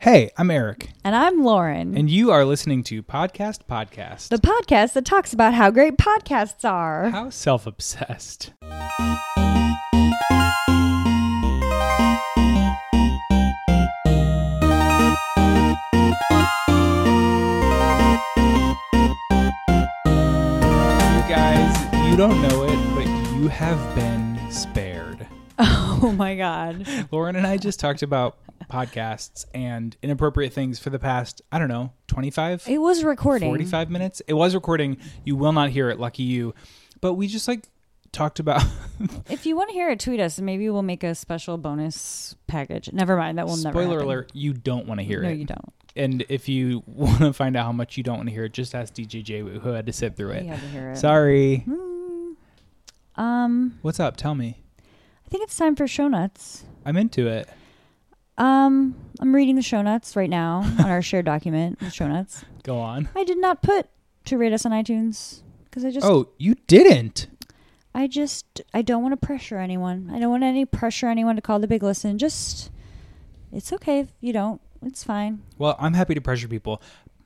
Hey, I'm Eric, And I'm Lauren, and you are listening to Podcast Podcast. the podcast that talks about how great podcasts are. How self obsessed. You guys, you don't know it, but you have been spared. Oh my God. Lauren and I just talked about podcasts and inappropriate things for the past, I don't know, 25? It was recording. 45 minutes. It was recording. You will not hear it, lucky you. But we just like talked about If you want to hear it, tweet us and maybe we'll make a special bonus package. Never mind. That will never spoiler alert, you don't want to hear No, it. No, you don't. And if you want to find out how much you don't want to hear it, just ask DJ J who had to sit through it. You had to hear it. Sorry. Mm. Um, What's up? Tell me. I think it's time for show notes. I'm into it. Um, I'm reading the show notes right now on our shared document. The show notes. Go on. I did not put to rate us on iTunes because I just Oh, you didn't. I just I don't want to pressure anyone. I don't want any pressure anyone to call the big listen. Just it's okay if you don't. It's fine. Well, I'm happy to pressure people.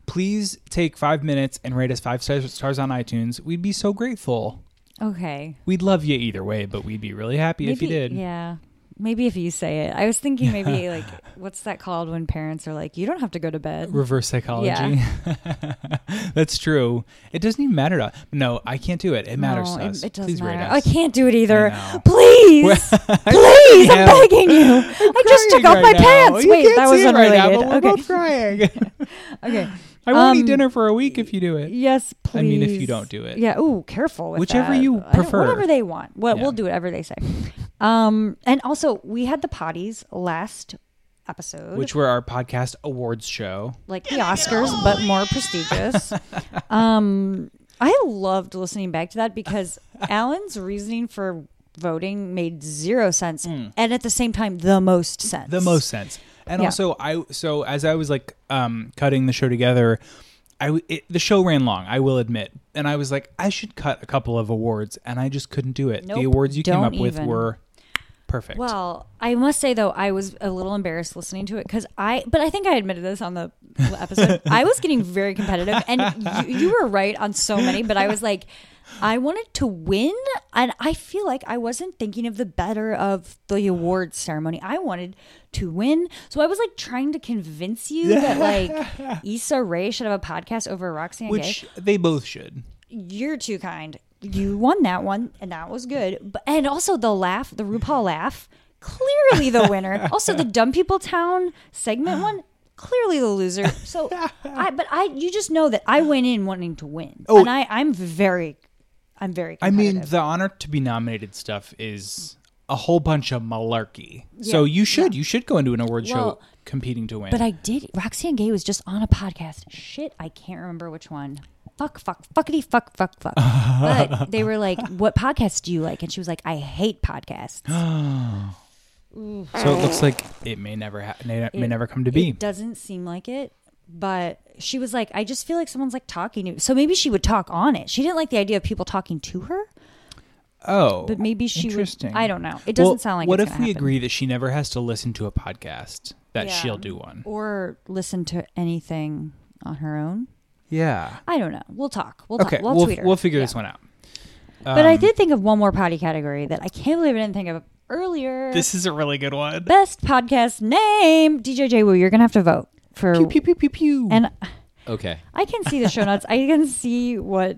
Please take five minutes and rate us five stars, stars on iTunes. We'd be so grateful. Okay. We'd love you either way, but we'd be really happy if you did. Yeah. Maybe if you say it. I was thinking maybe like what's that called when parents are like, You don't have to go to bed. Reverse psychology. Yeah. That's true. It doesn't even matter to us. No, I can't do it. It matters No, to us. It, does Please matter. I can't do it either. Please. Please. I'm begging you. I just took off Crying my now. pants. You Wait, that was it right now, unrelated. okay. both crying. okay. I won't Um, eat dinner for a week if you do it. Yes, please. I mean, if you don't do it. Yeah. Ooh, careful. With Whichever that. you prefer. Whatever they want. Well, Yeah. we'll do whatever they say. Um, and also we had the Poddies last episode, Which were our podcast awards show. like the Oscars, but more prestigious. um, I loved listening back to that because Alan's reasoning for voting made zero sense, and at the same time, the most sense. The most sense. And Yeah. also, I so as I was like um, cutting the show together, I it, the show ran long. I will admit, and I was like, I should cut a couple of awards, and I just couldn't do it. Nope, the awards you came up with were perfect. Well, I must say though, I was a little embarrassed listening to it because I, but I think I admitted this on the episode. I was getting very competitive, and you, you were right on so many. But I was like, I wanted to win, and I feel like I wasn't thinking of the better of the awards ceremony. I wanted to win, so I was like trying to convince you that like Issa Rae should have a podcast over Roxane Gay which they both should. you're too kind. You won that one, and that was good. But and also the laugh, the RuPaul laugh, clearly the winner. also the Dumb People Town segment one, clearly the loser. So I, but I, you just know that I went in wanting to win, Oh. and I, I'm very, I'm very. I mean, competitive. the honor to be nominated stuff is a whole bunch of malarkey. So you should you should go into an award show competing to win. But I did. Roxane Gay was just on a podcast. Shit, I can't remember which one. Fuck, fuck, fuckity, fuck, fuck, fuck. but they were like, "What podcast do you like?" And she was like, "I hate podcasts." so it looks like it may never ha- may, may It- never come to be. It doesn't seem like it, but she was like, I just feel like someone's like talking to. So maybe she would talk on it. She didn't like the idea of people talking to her, oh, but maybe she would. interesting. I don't know. It doesn't Well, sound like. What it's if gonna we happen. agree that she never has to listen to a podcast? That Yeah. she'll do one. or listen to anything on her own? Yeah. I don't know. We'll talk. We'll Okay. talk. We'll, We'll tweet her. we'll figure Yeah. this one out. But I Um, did think of one more Poddy category that I can't believe I didn't think of earlier. This is a really good one. best podcast name. DJ Woo, you're gonna have to vote for. Pew pew pew pew pew. And Okay. I can see the show notes. I can see what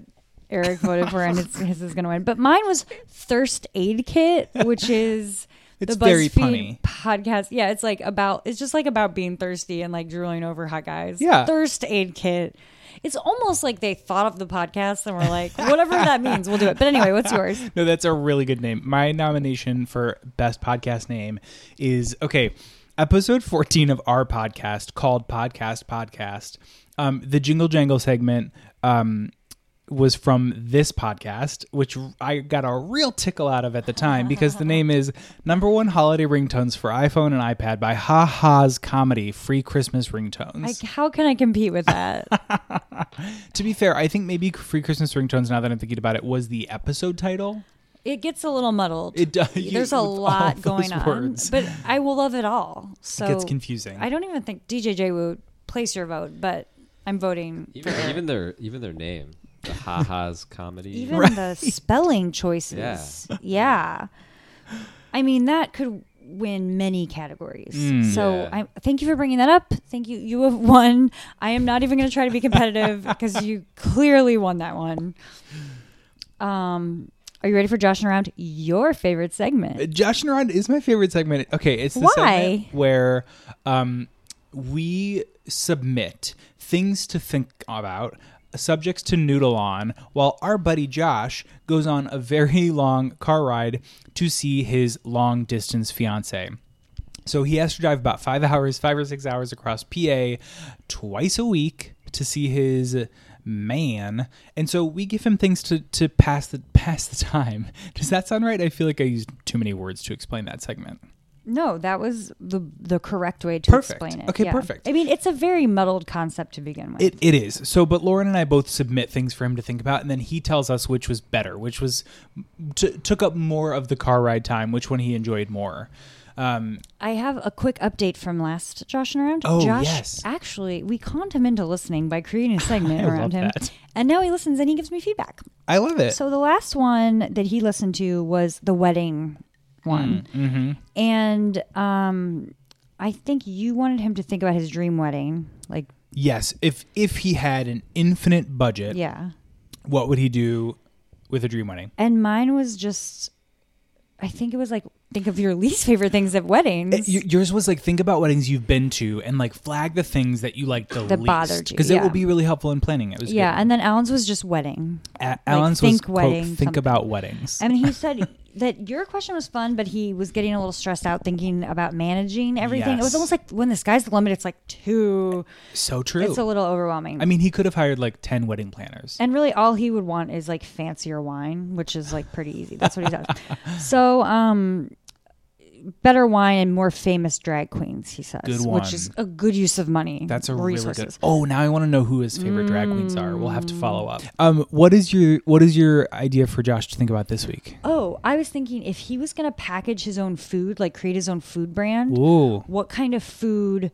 Eric voted for, and it's, his is going to win. But mine was Thirst Aid Kit, which is It's the very BuzzFeed punny. podcast. Yeah, it's like about it's just like about being thirsty and like drooling over hot guys. Yeah. Thirst Aid Kit. It's almost like they thought of the podcast and were like, whatever that means, we'll do it. But anyway, what's yours? No, that's a really good name. My nomination for best podcast name is okay. Episode 14 of our podcast called Podcast Podcast. Um, the Jingle Jangle segment um, was from this podcast, which I got a real tickle out of at the time because the name is Number One Holiday Ringtones for iPhone and iPad by Ha Ha's Comedy Free Christmas Ringtones. Like, how can I compete with that? to be fair, I think maybe Free Christmas Ringtones, now that I'm thinking about it, was the episode title. It gets a little muddled. It does. There's a lot those going on, but I will love it all. So it gets confusing. I don't even think DJJ would place your vote, but I'm voting Even, for even their even their name, the Ha Ha's comedy. even Right. the spelling choices. Yeah. I mean that could win many categories. Mm. so Yeah. I thank you for bringing that up. Thank you. You have won. I am not even going to try to be competitive because you clearly won that one. Um, are you ready for Josh and around your favorite segment? Josh and Around is my favorite segment. Okay, it's the Why? segment where um, we submit things to think about, subjects to noodle on, while our buddy Josh goes on a very long car ride to see his long distance fiance. So he has to drive about five hours, five or six hours across PA twice a week to see his man. And so we give him things to, to pass the pass the time. Does that sound right? I feel like I used too many words to explain that segment. No, that was the the correct way to Perfect. explain it. Okay, Yeah. perfect. I mean, it's a very muddled concept to begin with. It, it is. So, but Lauren and I both submit things for him to think about, and then he tells us which was better, which was t- took up more of the car ride time, which one he enjoyed more. Um, I have a quick update from last Josh and Around. Oh, Josh, yes. actually, we conned him into listening by creating a segment around him. that. And now he listens and he gives me feedback. I love it. So the last one that he listened to was the wedding one. mm-hmm. And um, I think you wanted him to think about his dream wedding. Like, Yes, if if he had an infinite budget, yeah. what would he do with a dream wedding? And mine was just, I think it was like, think of your least favorite things at weddings. Uh, y- Yours was like think about weddings you've been to and like flag the things that you like the That least bothered you, because it will be really helpful in planning. It was yeah. good. And then Alan's was just wedding. A- Alan's think was quote, wedding, think something. about weddings. I mean, he said that your question was fun, but he was getting a little stressed out thinking about managing everything. It was almost like when the sky's the limit, it's like too. so true. It's a little overwhelming. I mean, he could have hired like ten wedding planners. and really, all he would want is like fancier wine, which is like pretty easy. That's what he does. so, um, better wine and more famous drag queens, he says, Good which is a good use of money. That's a resources. really good. Oh, now I want to know who his favorite drag queens are. We'll have to Mm. follow up. Um, what is your what is your idea for Josh to think about this week? Oh, I was thinking if he was going to package his own food, like create his own food brand, Ooh, what kind of food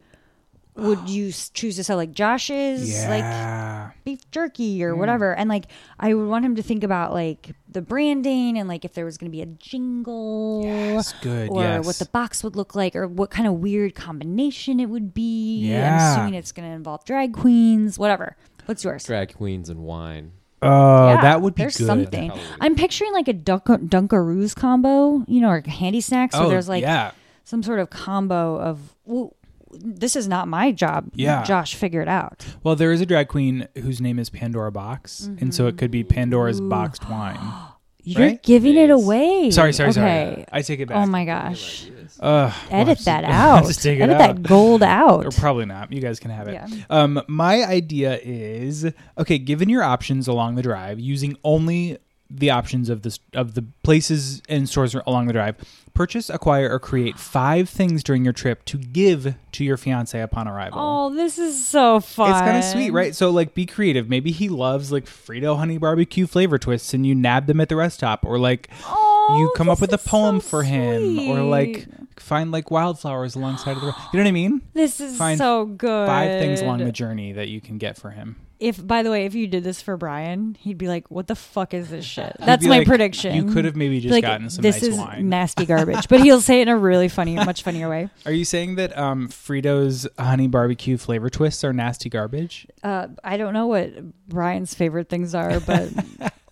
would you s- choose to sell? Like Josh's, like beef jerky or mm. whatever. And like, I would want him to think about like the branding and like if there was going to be a jingle. Yes, good, Or yes. what the box would look like, or what kind of weird combination it would be. I'm assuming it's going to involve drag queens, whatever. What's yours? Drag queens and wine. Oh, Yeah, that would be there's good. something. Halloween. I'm picturing like a Dunk- Dunkaroos combo, you know, or handy snacks. So Oh, there's like yeah. some sort of combo of. Well, this is not my job. Yeah. Josh, figure it out. Well, there is a drag queen whose name is Pandora Boxx, and so it could be Pandora's boxed wine. You're Right? giving it Yes. away. Sorry, sorry, okay. sorry. I take it back. Oh my gosh. Ugh, we'll Edit have to- that we'll out. to take it Edit out. that gold out. Or probably not. You guys can have it. Yeah. Um, my idea is okay. Given your options along the drive, using only the options of this of the places and stores along the drive, purchase, acquire, or create five things during your trip to give to your fiance upon arrival. Oh, this is so fun. It's kind of sweet, right? So, like, be creative. Maybe he loves like Frito honey barbecue flavor twists, and you nab them at the rest stop, or like Oh, you come up with a poem so for him, or like find like wildflowers alongside of the. Road. You know what I mean? This is find so good. Five things along the journey that you can get for him. If, by the way, if you did this for Brian, he'd be like, "What the fuck is this shit?" That's my like, prediction. You could have maybe just like, gotten some this nice is wine. nasty garbage, but he'll say it in a really funny, much funnier way. Are you saying that um, Frito's honey barbecue flavor twists are nasty garbage? Uh, I don't know what Brian's favorite things are, but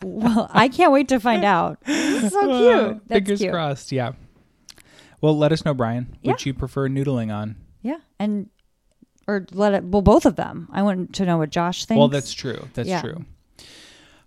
well, I can't wait to find out. This is so cute. That's Fingers cute. crossed. Yeah. Well, let us know, Brian. Yeah. What you prefer noodling on? Yeah, and or let it. Well, both of them. I want to know what Josh thinks. Well, that's true. That's Yeah. true.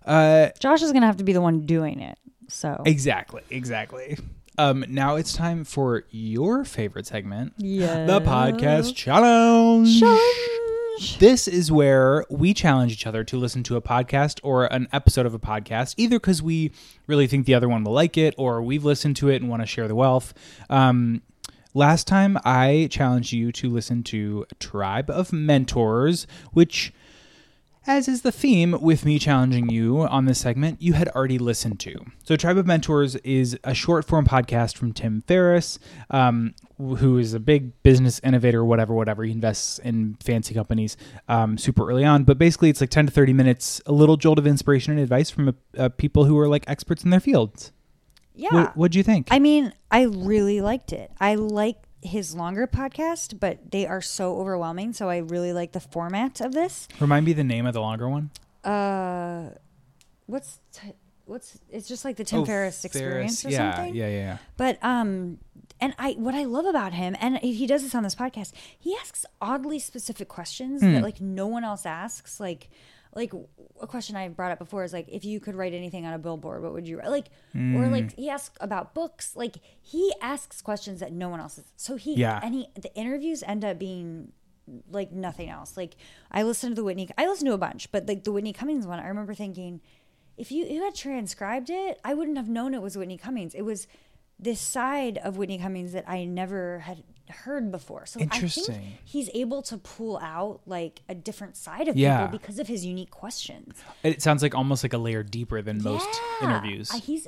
Uh, Josh is gonna have to be the one doing it. So exactly. Exactly. Um, now it's time for your favorite segment, yeah, the podcast challenge. challenge. This is where we challenge each other to listen to a podcast or an episode of a podcast, either because we really think the other one will like it or we've listened to it and want to share the wealth. Um, last time I challenged you to listen to Tribe of Mentors, which as is the theme with me challenging you on this segment, you had already listened to. So, Tribe of Mentors is a short form podcast from Tim Ferriss, um, who is a big business innovator, whatever, whatever. He invests in fancy companies um, super early on. But basically, it's like 10 to 30 minutes, a little jolt of inspiration and advice from a, a people who are like experts in their fields. Yeah. What, what'd you think? I mean, I really liked it. I like his longer podcast, but they are so overwhelming. So I really like the format of this. Remind me the name of the longer one. Uh, what's t- what's it's just like the Tim Oh, Ferriss experience or yeah, something. Yeah, yeah, yeah. But um, and I what I love about him, and he does this on this podcast. He asks oddly specific questions Hmm. that like no one else asks. Like, like a question I brought up before is like, if you could write anything on a billboard, what would you write? Like, Hmm. or like he asks about books. Like he asks questions that no one else is. So he Yeah. and he the interviews end up being like nothing else. Like I listened to the Whitney. I listened to a bunch, but like the Whitney Cummings one, I remember thinking, if you you had transcribed it, I wouldn't have known it was Whitney Cummings. It was this side of Whitney Cummings that I never had heard before. So I Interesting. think he's able to pull out like a different side of Yeah. people because of his unique questions. It sounds like almost like a layer deeper than most Yeah. interviews. Uh, he's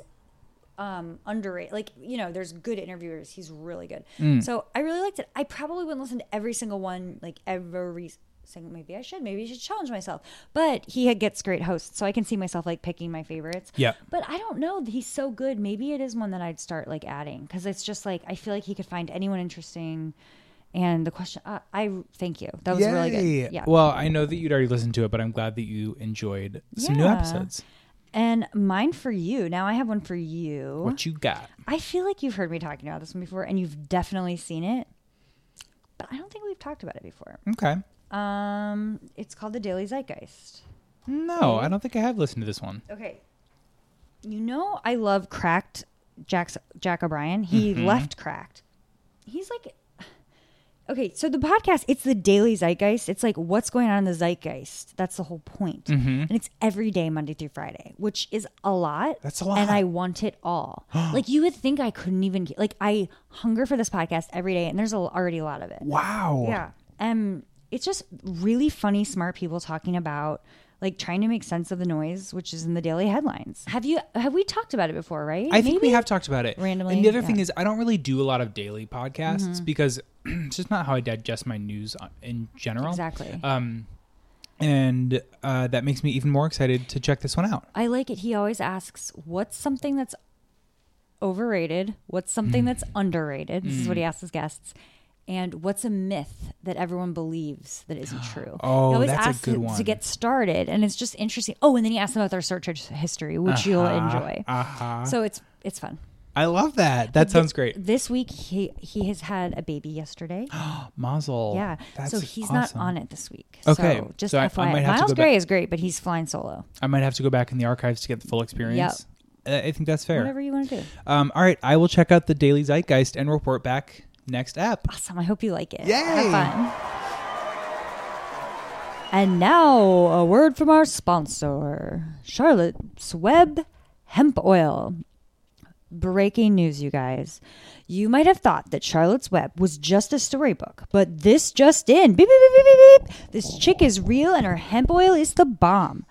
um underrated. Like, you know, there's good interviewers. He's really good. Mm. So I really liked it. I probably wouldn't listen to every single one, like every single maybe I should. Maybe I should challenge myself. But he gets great hosts, so I can see myself like picking my favorites. Yeah. But I don't know. He's so good. Maybe it is one that I'd start like adding because it's just like I feel like he could find anyone interesting. And the question, uh, I thank you. That was really good. Yeah. Well, I know that you'd already listened to it, but I'm glad that you enjoyed some new episodes. and mine for you. Now I have one for you. What you got? I feel like you've heard me talking about this one before, and you've definitely seen it, but I don't think we've talked about it before. Okay. Um, it's called the Daily Zeitgeist. No, I don't think I have listened to this one. Okay, you know I love Cracked. Jack's, Jack O'Brien. He Mm-hmm. left Cracked. He's like, okay. So the podcast, it's the Daily Zeitgeist. It's like what's going on in the zeitgeist. That's the whole point. Mm-hmm. And it's every day, Monday through Friday, which is a lot. That's a lot. And I want it all. like you would think I couldn't even like I hunger for this podcast every day, and there's a, already a lot of it. Wow. Yeah. Um, it's just really funny, smart people talking about like trying to make sense of the noise, which is in the daily headlines. Have you have we talked about it before? Right? I think we have talked about it Randomly, And the other yeah. thing is, I don't really do a lot of daily podcasts Mm-hmm. because it's just not how I digest my news in general. exactly. Um, and uh, that makes me even more excited to check this one out. I like it. He always asks, "What's something that's overrated? What's something Hmm. that's underrated?" This is what he asks his guests. And what's a myth that everyone believes that isn't true? Oh, he always that's a good to, one. to get started, and it's just interesting. Oh, and then he asks them about their search history, which you'll enjoy. Uh-huh. So it's it's fun. I love that. That sounds great. This week he he has had a baby yesterday. Oh, Mazel. yeah, That's so he's awesome. not on it this week. Okay, so just so I- I Miles Gray back- is great, but he's flying solo. I might have to go back in the archives to get the full experience. Uh, I think that's fair. Whatever you want to do. Um, all right, I will check out the Daily Zeitgeist and report back next app. Awesome. I hope you like it. Yay. Have fun. And now a word from our sponsor, Charlotte's Web Hemp Oil. Breaking news, you guys. You might have thought that Charlotte's Web was just a storybook, but this just in. Beep, beep, beep, beep, beep, beep. This chick is real and her hemp oil is the bomb.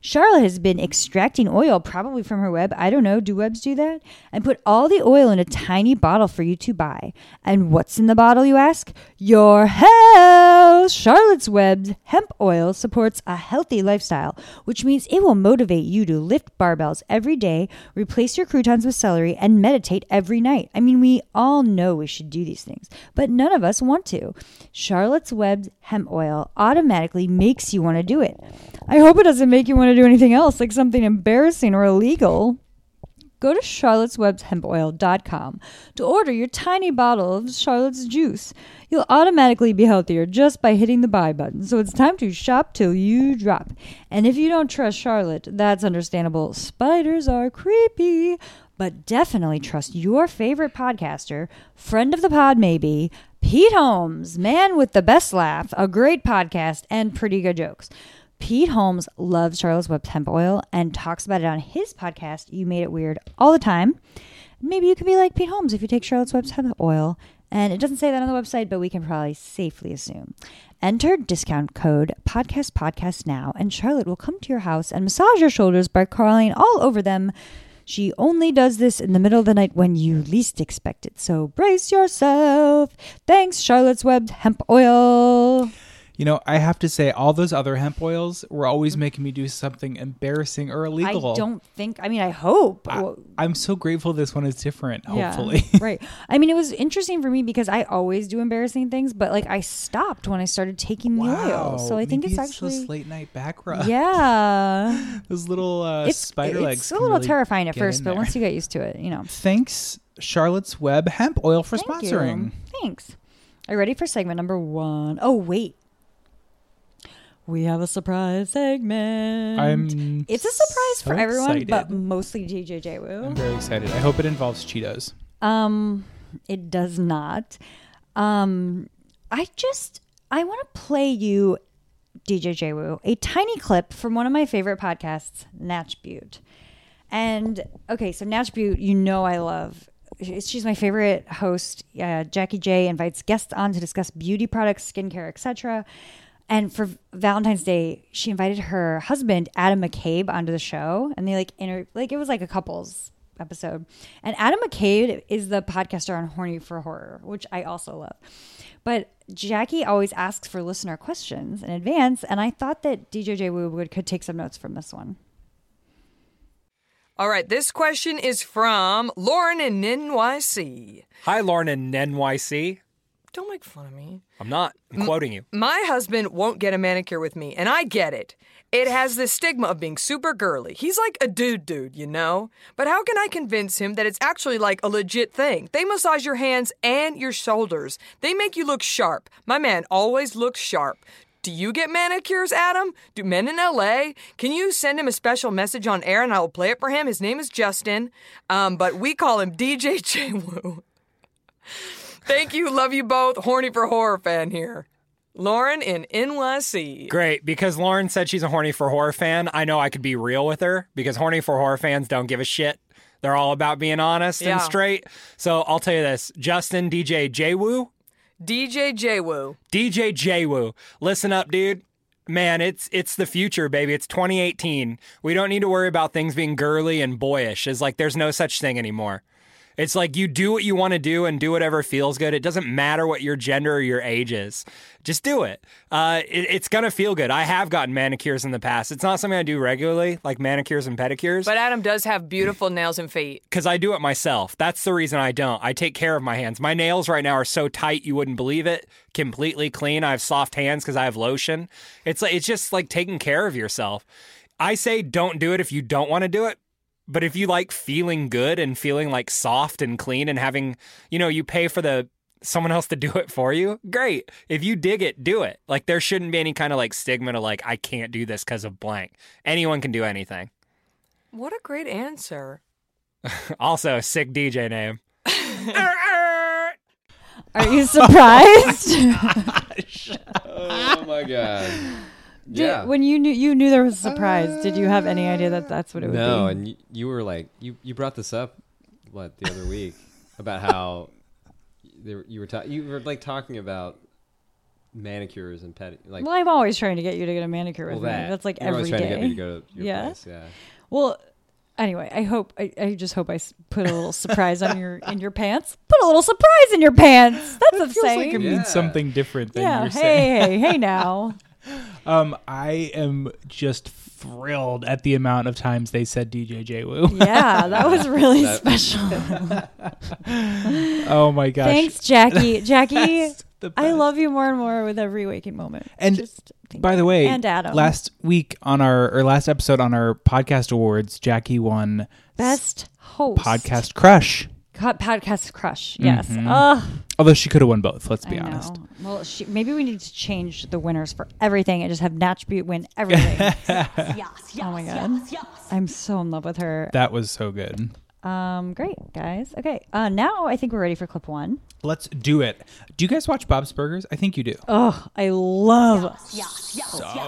Charlotte has been extracting oil, probably from her web. I don't know. Do webs do that? And put all the oil in a tiny bottle for you to buy. And what's in the bottle, you ask? Your health! Charlotte's Web's hemp oil supports a healthy lifestyle, which means it will motivate you to lift barbells every day, replace your croutons with celery, and meditate every night. I mean, we all know we should do these things, but none of us want to. Charlotte's Web's hemp oil automatically makes you want to do it. I hope it doesn't make you want to do anything else, like something embarrassing or illegal. Go to charlotteswebshempoil.com to order your tiny bottle of Charlotte's juice. You'll automatically be healthier just by hitting the buy button. So it's time to shop till you drop. And if you don't trust Charlotte, that's understandable. Spiders are creepy. But definitely trust your favorite podcaster, friend of the pod maybe, Pete Holmes, man with the best laugh, a great podcast, and pretty good jokes. Pete Holmes loves Charlotte's Web hemp oil and talks about it on his podcast, You Made It Weird, all the time. Maybe you could be like Pete Holmes if you take Charlotte's Web hemp oil And it doesn't say that on the website, but we can probably safely assume. Enter discount code podcast podcast now, and Charlotte will come to your house and massage your shoulders by crawling all over them. She only does this in the middle of the night when you least expect it. So brace yourself. Thanks, Charlotte's Web Hemp Oil. You know, I have to say, all those other hemp oils were always making me do something embarrassing or illegal. I don't think. I mean, I hope. I, am so grateful this one is different. yeah, Hopefully, right. I mean, it was interesting for me because I always do embarrassing things, but like I stopped when I started taking the oil. So I think it's, it's actually those late night back rubs. yeah. those little uh, it's spider it's legs. It's a little really terrifying at first, but once you get used to it, you know. Thanks, Charlotte's Web Hemp Oil for Thank sponsoring. you. Thanks. Are you ready for segment number one? Oh wait, we have a surprise segment. I'm. It's a surprise so for everyone, excited. but mostly DJJ I'm very excited. I hope it involves Cheetos. Um, it does not. Um, I just I want to play you, DJ Woo, a tiny clip from one of my favorite podcasts, Natch Beaut. And okay, so Natch Beaut, you know I love. She's my favorite host. Uh, Jackie J invites guests on to discuss beauty products, skincare, etc. And for Valentine's Day, she invited her husband Adam McCabe onto the show, and they like inter like it was like a couples episode. And Adam McCabe is the podcaster on Horny for Horror, which I also love. But Jackie always asks for listener questions in advance, and I thought that DJ J would could take some notes from this one. All right, this question is from Lauren in NYC. Hi, Lauren in NYC. Don't make fun of me. I'm not. I'm quoting you. My husband won't get a manicure with me, and I get it. It has this stigma of being super girly. He's like a dude dude, you know? But how can I convince him that it's actually like a legit thing? They massage your hands and your shoulders. They make you look sharp. My man always looks sharp. Do you get manicures, Adam? Do men in LA? Can you send him a special message on air and I will play it for him? His name is Justin, um, but we call him DJ J Woo. Thank you, love you both. Horny for horror fan here. Lauren in NYC. Great, because Lauren said she's a horny for horror fan. I know I could be real with her because horny for horror fans don't give a shit. They're all about being honest Yeah. and straight. So I'll tell you this Justin, DJ Jwoo, DJ J Woo. DJ Jwoo, listen up, dude. Man, it's it's the future, baby. It's 2018. We don't need to worry about things being girly and boyish. It's like there's no such thing anymore. It's like you do what you want to do and do whatever feels good. It doesn't matter what your gender or your age is. Just do it. Uh, it it's gonna feel good. I have gotten manicures in the past. It's not something I do regularly, like manicures and pedicures, But Adam does have beautiful nails and feet. because I do it myself. That's the reason I don't. I take care of my hands. My nails right now are so tight you wouldn't believe it. Completely clean. I have soft hands because I have lotion. It's like it's just like taking care of yourself. I say don't do it if you don't want to do it. But if you like feeling good and feeling like soft and clean and having, you know, you pay for the someone else to do it for you, great. If you dig it, do it. Like there shouldn't be any kind of like stigma to like I can't do this because of blank. Anyone can do anything. What a great answer. Also, a sick DJ name. Are you surprised? Oh my god. Did- Yeah. when you knew you knew there was a surprise, did you have any idea that that's what it would no, be? No, and you, you were like you you brought this up what the other week about how there, you were ta- you were like talking about manicures and pedi like well, I'm always trying to get you to get a manicure with well, me. That's like you were every trying day. to get me to go to your Yeah? place. Yeah. Well, anyway, I hope I, I just hope I put a little surprise on your in your pants. Put a little surprise in your pants. That's a Feels like saying. it Yeah. means something different than yeah. you're Hey, saying. hey, hey! Now, Um, I am just thrilled at the amount of times they said DJ J Woo. yeah, that was really That- special. Oh my gosh! Thanks, Jackie. Jackie, I love you more and more with every waking moment. And Just thank By you. the way, and Adam, last week on our or last episode on our podcast awards, Jackie won best host podcast crush. Co- podcast crush. Yes. Mhm. Ugh, Although she could have won both. Let's be I honest. know. Well, she, maybe we need to change the winners for everything and just have Natch Beaut win everything. Yes, yes, Oh my god, I'm so in love with her. That was so good. Um, great guys. Okay, uh, now I think we're ready for clip one. Let's do it. Do you guys watch Bob's Burgers? I think you do. Oh, I love.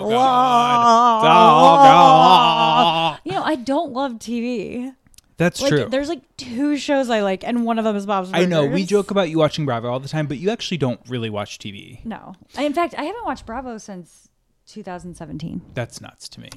Oh God. You know, I don't love TV. That's like, true. There's like two shows I like, and one of them is Bob's Burgers. I know we joke about you watching Bravo all the time, but you actually don't really watch TV. No, I, in fact, I haven't watched Bravo since 2017, That's nuts to me.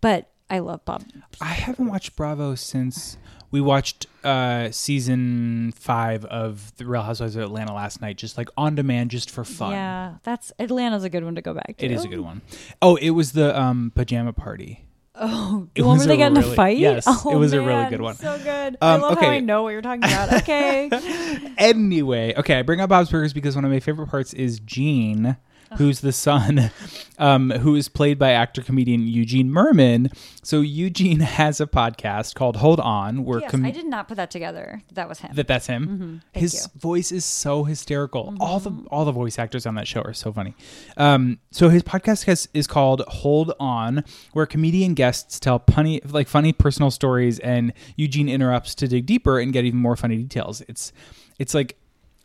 but I love Bob. I haven't watched Bravo since we watched uh, season five of The Real Housewives of Atlanta last night, just like on demand, just for fun. Yeah, that's Atlanta's a good one to go back to. It is a good one. Oh, it was the um, pajama party. Oh, It the one where they a get in a really- fight. yes, oh, it was a really good one. So good. Um, I love how okay. I know what you're talking about. Okay. Anyway, okay, I bring up Bob's Burgers because one of my favorite parts is Gene, who's the son, um, who is played by actor comedian Eugene Mirman. So Eugene has a podcast called Hold On, where yes, com- I did not put that together. That was him. that that's him. Mm-hmm. His you. Mm-hmm. voice is so hysterical. All the all the voice actors on that show are so funny. Um, so his podcast has, is called Hold On, where comedian guests tell funny like funny personal stories, and Eugene interrupts to dig deeper and get even more funny details. It's it's like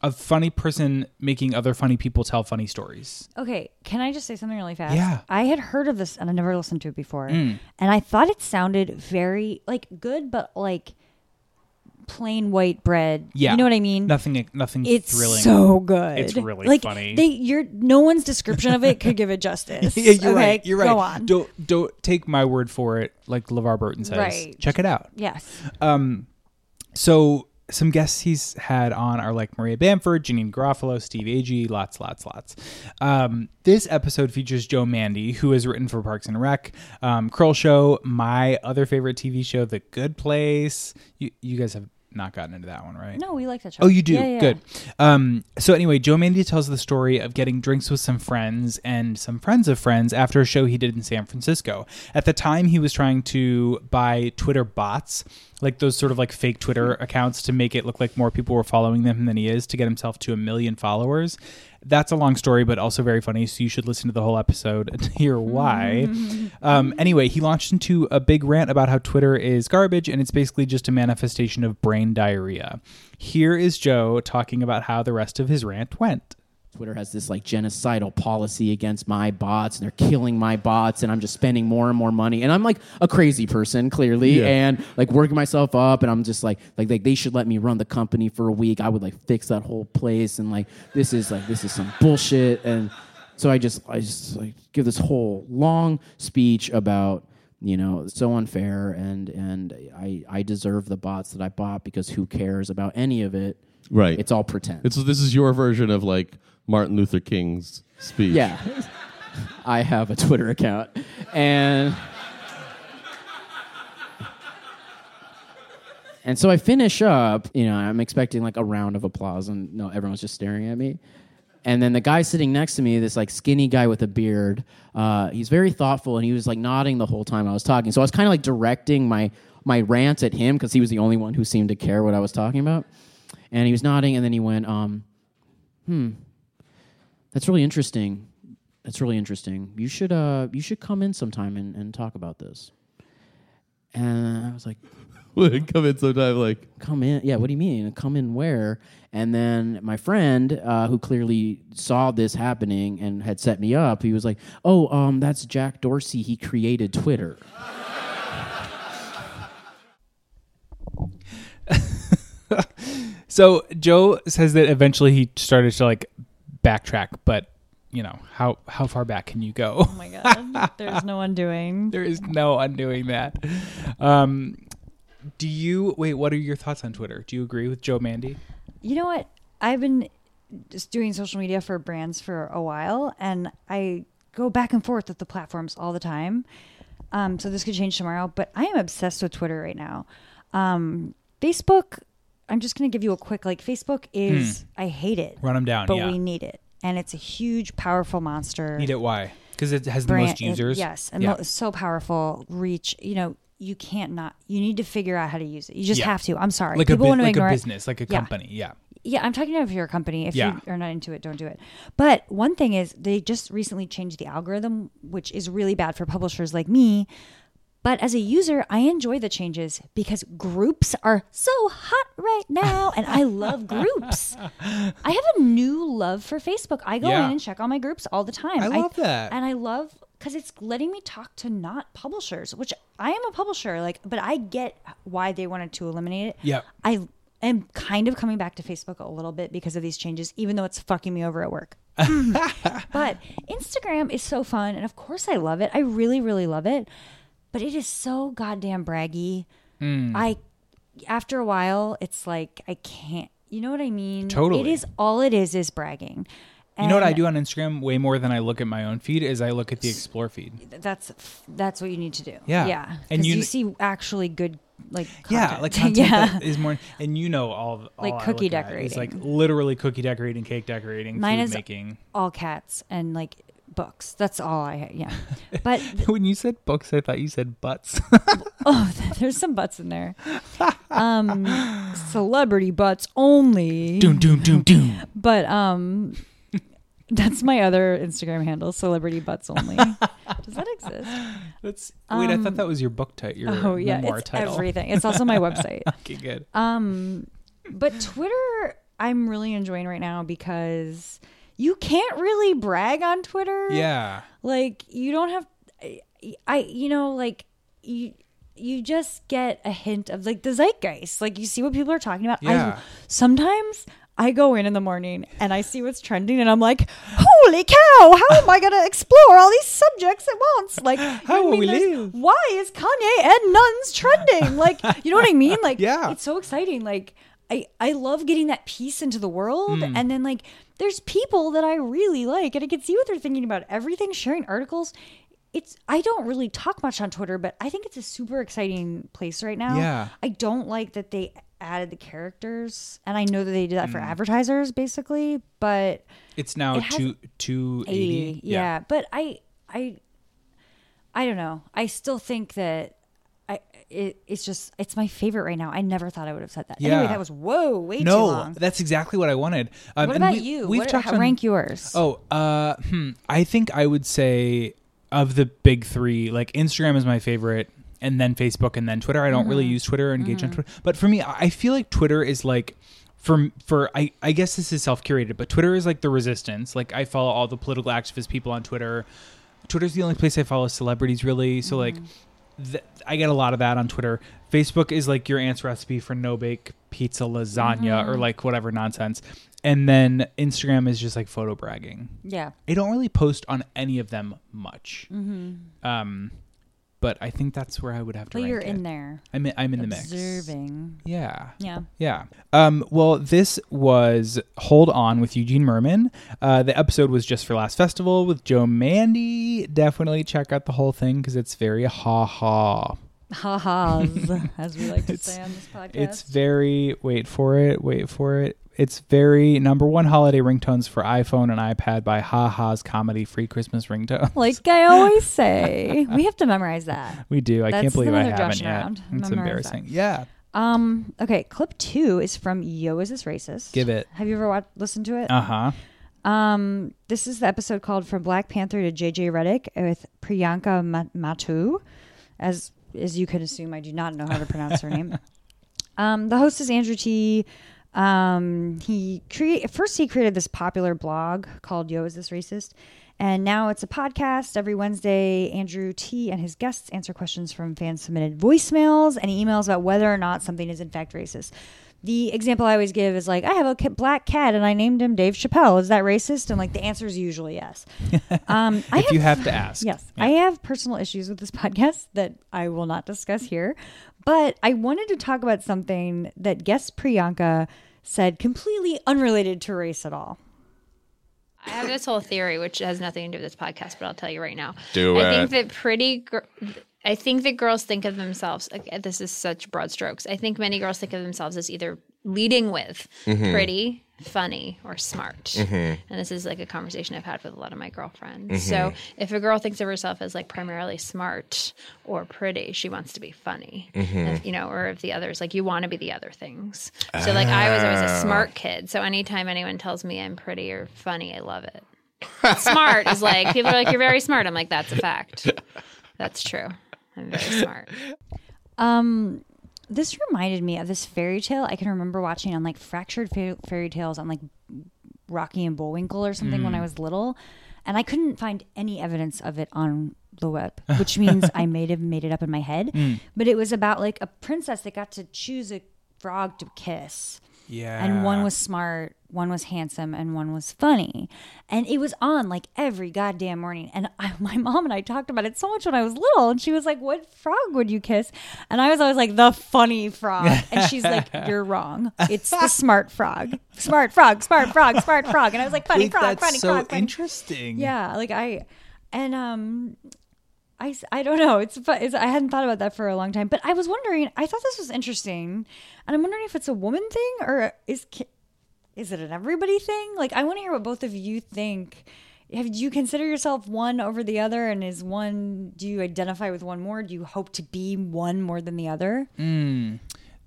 a funny person making other funny people tell funny stories. Okay, can I just say something really fast? Yeah. Mm. I had heard of this and I never listened to it before. And I thought it sounded very like good but like plain white bread. Yeah, You know what I mean? Nothing nothing It's thrilling. so good. It's really like, funny. They you're no one's description of it could give it justice. yeah, you're okay, right. You're right. Go on. Don't don't take my word for it. Like LeVar Burton says. Right. Check it out. yes. Um, so some guests he's had on are like Maria Bamford, Janeane Garofalo, Steve Agee, lots, lots, lots. Um, this episode features Joe Mande, who has written for Parks and Rec, um, Show, my other favorite TV show, The Good Place. You, you guys have not gotten into that one, right? No, we like that show. Oh, you do. Yeah, yeah. Good. Um, so anyway, Joe Mande tells the story of getting drinks with some friends and some friends of friends after a show he did in San Francisco. At the time, he was trying to buy Twitter bots, like those sort of like fake Twitter accounts, to make it look like more people were following them than he is to get himself to a million followers. That's a long story, but also very funny. So you should listen to the whole episode to hear why. um, anyway, he launched into a big rant about how Twitter is garbage and it's basically just a manifestation of brain diarrhea. Here is Joe talking about how the rest of his rant went. Twitter has this like genocidal policy against my bots, and they're killing my bots, and I'm just spending more and more money. And I'm like a crazy person, clearly, Yeah. and like working myself up, and I'm just like, like, like they should let me run the company for a week. I would like fix that whole place, and like this is like this is some bullshit. And so I just I just like give this whole long speech about you know it's so unfair, and and I I deserve the bots that I bought because who cares about any of it? Right. It's all pretend. It's this is your version of like Martin Luther King's speech. Yeah. I have a Twitter account. And And so I finish up, you know, I'm expecting like a round of applause and no, everyone's just staring at me. And then the guy sitting next to me, this like skinny guy with a beard, uh, he's very thoughtful and he was like nodding the whole time I was talking. So I was kind of like directing my my rant at him because he was the only one who seemed to care what I was talking about. And he was nodding and then he went, um, hmm, that's really interesting. That's really interesting. You should uh you should come in sometime and, and talk about this. And I was like, Come in sometime like come in. Yeah, what do you mean? Come in where? And then my friend, uh, who clearly saw this happening and had set me up, he was like, "Oh, um, that's Jack Dorsey. He created Twitter." So Joe says that eventually he started to like backtrack, but you know how how far back can you go? Oh my god. There's no undoing. there is no undoing that. Um, do you wait? What are your thoughts on Twitter? Do you agree with Joe Mande? You know what? I've been just doing social media for brands for a while, and I go back and forth with the platforms all the time. Um, so this could change tomorrow, but I am obsessed with Twitter right now. Um, Facebook, I'm just going to give you a quick like. Facebook is hmm. I hate it, Run them down. but yeah. we need it, and it's a huge, powerful monster. need it. Why? Because it has the brand- most users. it- yes, and yeah. mo- so powerful. Reach. You know, you can't not. You need to figure out how to use it. You just Yeah. have to. I'm sorry. like a People bu- want to like ignore a it. business, like a Yeah. company. Yeah. Yeah, I'm talking about if you're a company. If Yeah. you are not into it, don't do it. But one thing is, they just recently changed the algorithm, which is really bad for publishers like me. But as a user, I enjoy the changes because groups are so hot right now, and I love groups. I have a new love for Facebook. I go Yeah. in and check all my groups all the time. I love that. and I love because it's letting me talk to not publishers, which I am a publisher, like, but I get why they wanted to eliminate it. Yeah. I am kind of coming back to Facebook a little bit because of these changes, even though it's fucking me over at work. but Instagram is so fun, and of course I love it. I really, really love it. But it is so goddamn braggy. Hmm. I after a while, it's like I can't. You know what I mean? Totally. It is all it is is bragging. You know what I do on Instagram way more than I look at my own feed is I look at the explore feed. That's that's what you need to do. Yeah. yeah. And And you- you, see actually good like Yeah, like content yeah. that is more, and you know all, all Like cookie is like decorating. literally cookie decorating, cake decorating, Mine food is- making. all cats and like books. That's all I yeah. But when you said books, I thought you said butts. oh, there's some butts in there. Um, celebrity butts only. doom, doom, doom, doom. But um, that's my other Instagram handle, celebrity butts only. Does that exist? That's wait. I thought Um, that was your book title. Your oh yeah, it's title. everything. It's also my website. okay, good. Um, but Twitter, I'm really enjoying right now because you can't really brag on Twitter. Yeah. like you don't have, I, you know, like you. You just get a hint of like the zeitgeist. Like you see what people are talking about. Yeah. I, sometimes I go in in the morning and I see what's trending and I'm like, holy cow, how am I going to explore all these subjects at once? Like, How I will mean, we live? Why is Kanye and nuns trending? Like, you know what I mean? Like, Yeah. it's so exciting. Like, I, I love getting that piece into the world. Hmm. And then, like, there's people that I really like and I can see what they're thinking about everything, sharing articles. It's I don't really talk much on Twitter, but I think it's a super exciting place right now. Yeah. I don't like that they added the characters, and I know that they did that for Hmm. advertisers, basically. But It's now It two two eighty. eighty, yeah. But I, I, I don't know. I still think that it, it's just it's my favorite right now. I never thought I would have said that. Yeah. Anyway, that was whoa, way too No, long. that's exactly what I wanted. Um, What about we- you? We've what, talked how- on, rank yours. Oh, uh, hmm. I think I would say of the big three, like Instagram is my favorite, and then Facebook, and then Twitter. I don't really Mm-hmm. use Twitter or engage on Twitter, but for me, I feel like Twitter is like. For, for I, I guess this is self curated, but Twitter is like the resistance. Like I follow all the political activist people on Twitter. Twitter's the only place I follow celebrities really. So like, th- I get a lot of that on Twitter. Facebook is like your aunt's recipe for no bake pizza lasagna or like whatever nonsense. And then Instagram is just like photo bragging. yeah. I don't really post on any of them much. Mm-hmm. Um, but I think that's where I would have to. But rank you're it. in there, I'm in, I'm in the mix. observing. Yeah. Yeah. Yeah. Um, well, this was Hold On with Eugene Mirman. Uh, the episode was just for last festival with Joe Mande. Definitely check out the whole thing because it's very ha ha. Ha-has, as we like to say on this podcast. It's very, wait for it, wait for it. It's very number one holiday ringtones for iPhone and iPad by Ha Ha's comedy free Christmas ringtone. like I always say, we have to memorize that. We do. I can't believe I haven't yet. around. It's Memorize embarrassing. Yeah. Um. Okay. Clip two is from Yo Is This Racist? Give it. Have you ever watched, listened to it? Uh huh. Um. This is the episode called "From Black Panther to JJ Redick" with Priyanka Mattoo. As as you can assume, I do not know how to pronounce her name. Um. The host is Andrew T. Um. He create first he created this popular blog called "Yo Is This Racist." And now it's a podcast. Every Wednesday, Andrew T and his guests answer questions from fan submitted voicemails and emails about whether or not something is in fact racist. The example I always give is like, I have a black cat and I named him Dave Chappelle. Is that racist? And like the answer is usually yes. Um, I If you have to ask. Yes, Yeah. I have personal issues with this podcast that I will not discuss here, but I wanted to talk about something that guest Priyanka said completely unrelated to race at all. I have this whole theory, which has nothing to do with this podcast, but I'll tell you right now. Do I it. think that pretty. Gr- I think that girls think of themselves. okay, This is such broad strokes. I think many girls think of themselves as either leading with mm-hmm. pretty, funny, or smart. Mm-hmm. And this is like a conversation I've had with a lot of my girlfriends. Mm-hmm. So if a girl thinks of herself as like primarily smart or pretty, she wants to be funny. If, you know, or if the others like you want to be the other things. So like I was always a oh. smart kid. So anytime anyone tells me I'm pretty or funny, I love it. smart is like people are like you're very smart. I'm like that's a fact. That's true. I'm very smart. Um, this reminded me of this fairy tale I can remember watching on like fractured fa- fairy tales on like Rocky and Bullwinkle or something when I was little, and I couldn't find any evidence of it on the web, which means I may have made it up in my head. But it was about like a princess that got to choose a frog to kiss. Yeah. And one was smart, one was handsome, and one was funny. And it was on like every goddamn morning. And I, my mom and I talked about it so much when I was little. And she was like, What frog would you kiss? And I was always like, The funny frog. And she's like, You're wrong. It's the smart frog. Smart frog, smart frog, smart frog. And I was like, Funny Wait, frog, funny so frog. funny interesting. yeah, like I, and um, I, I don't know. It's, it's I hadn't thought about that for a long time, but I was wondering. I thought this was interesting, and I'm wondering if it's a woman thing or is is it an everybody thing? Like I want to hear what both of you think. Have do you consider yourself one over the other, and is one? Do you identify with one more? Do you hope to be one more than the other?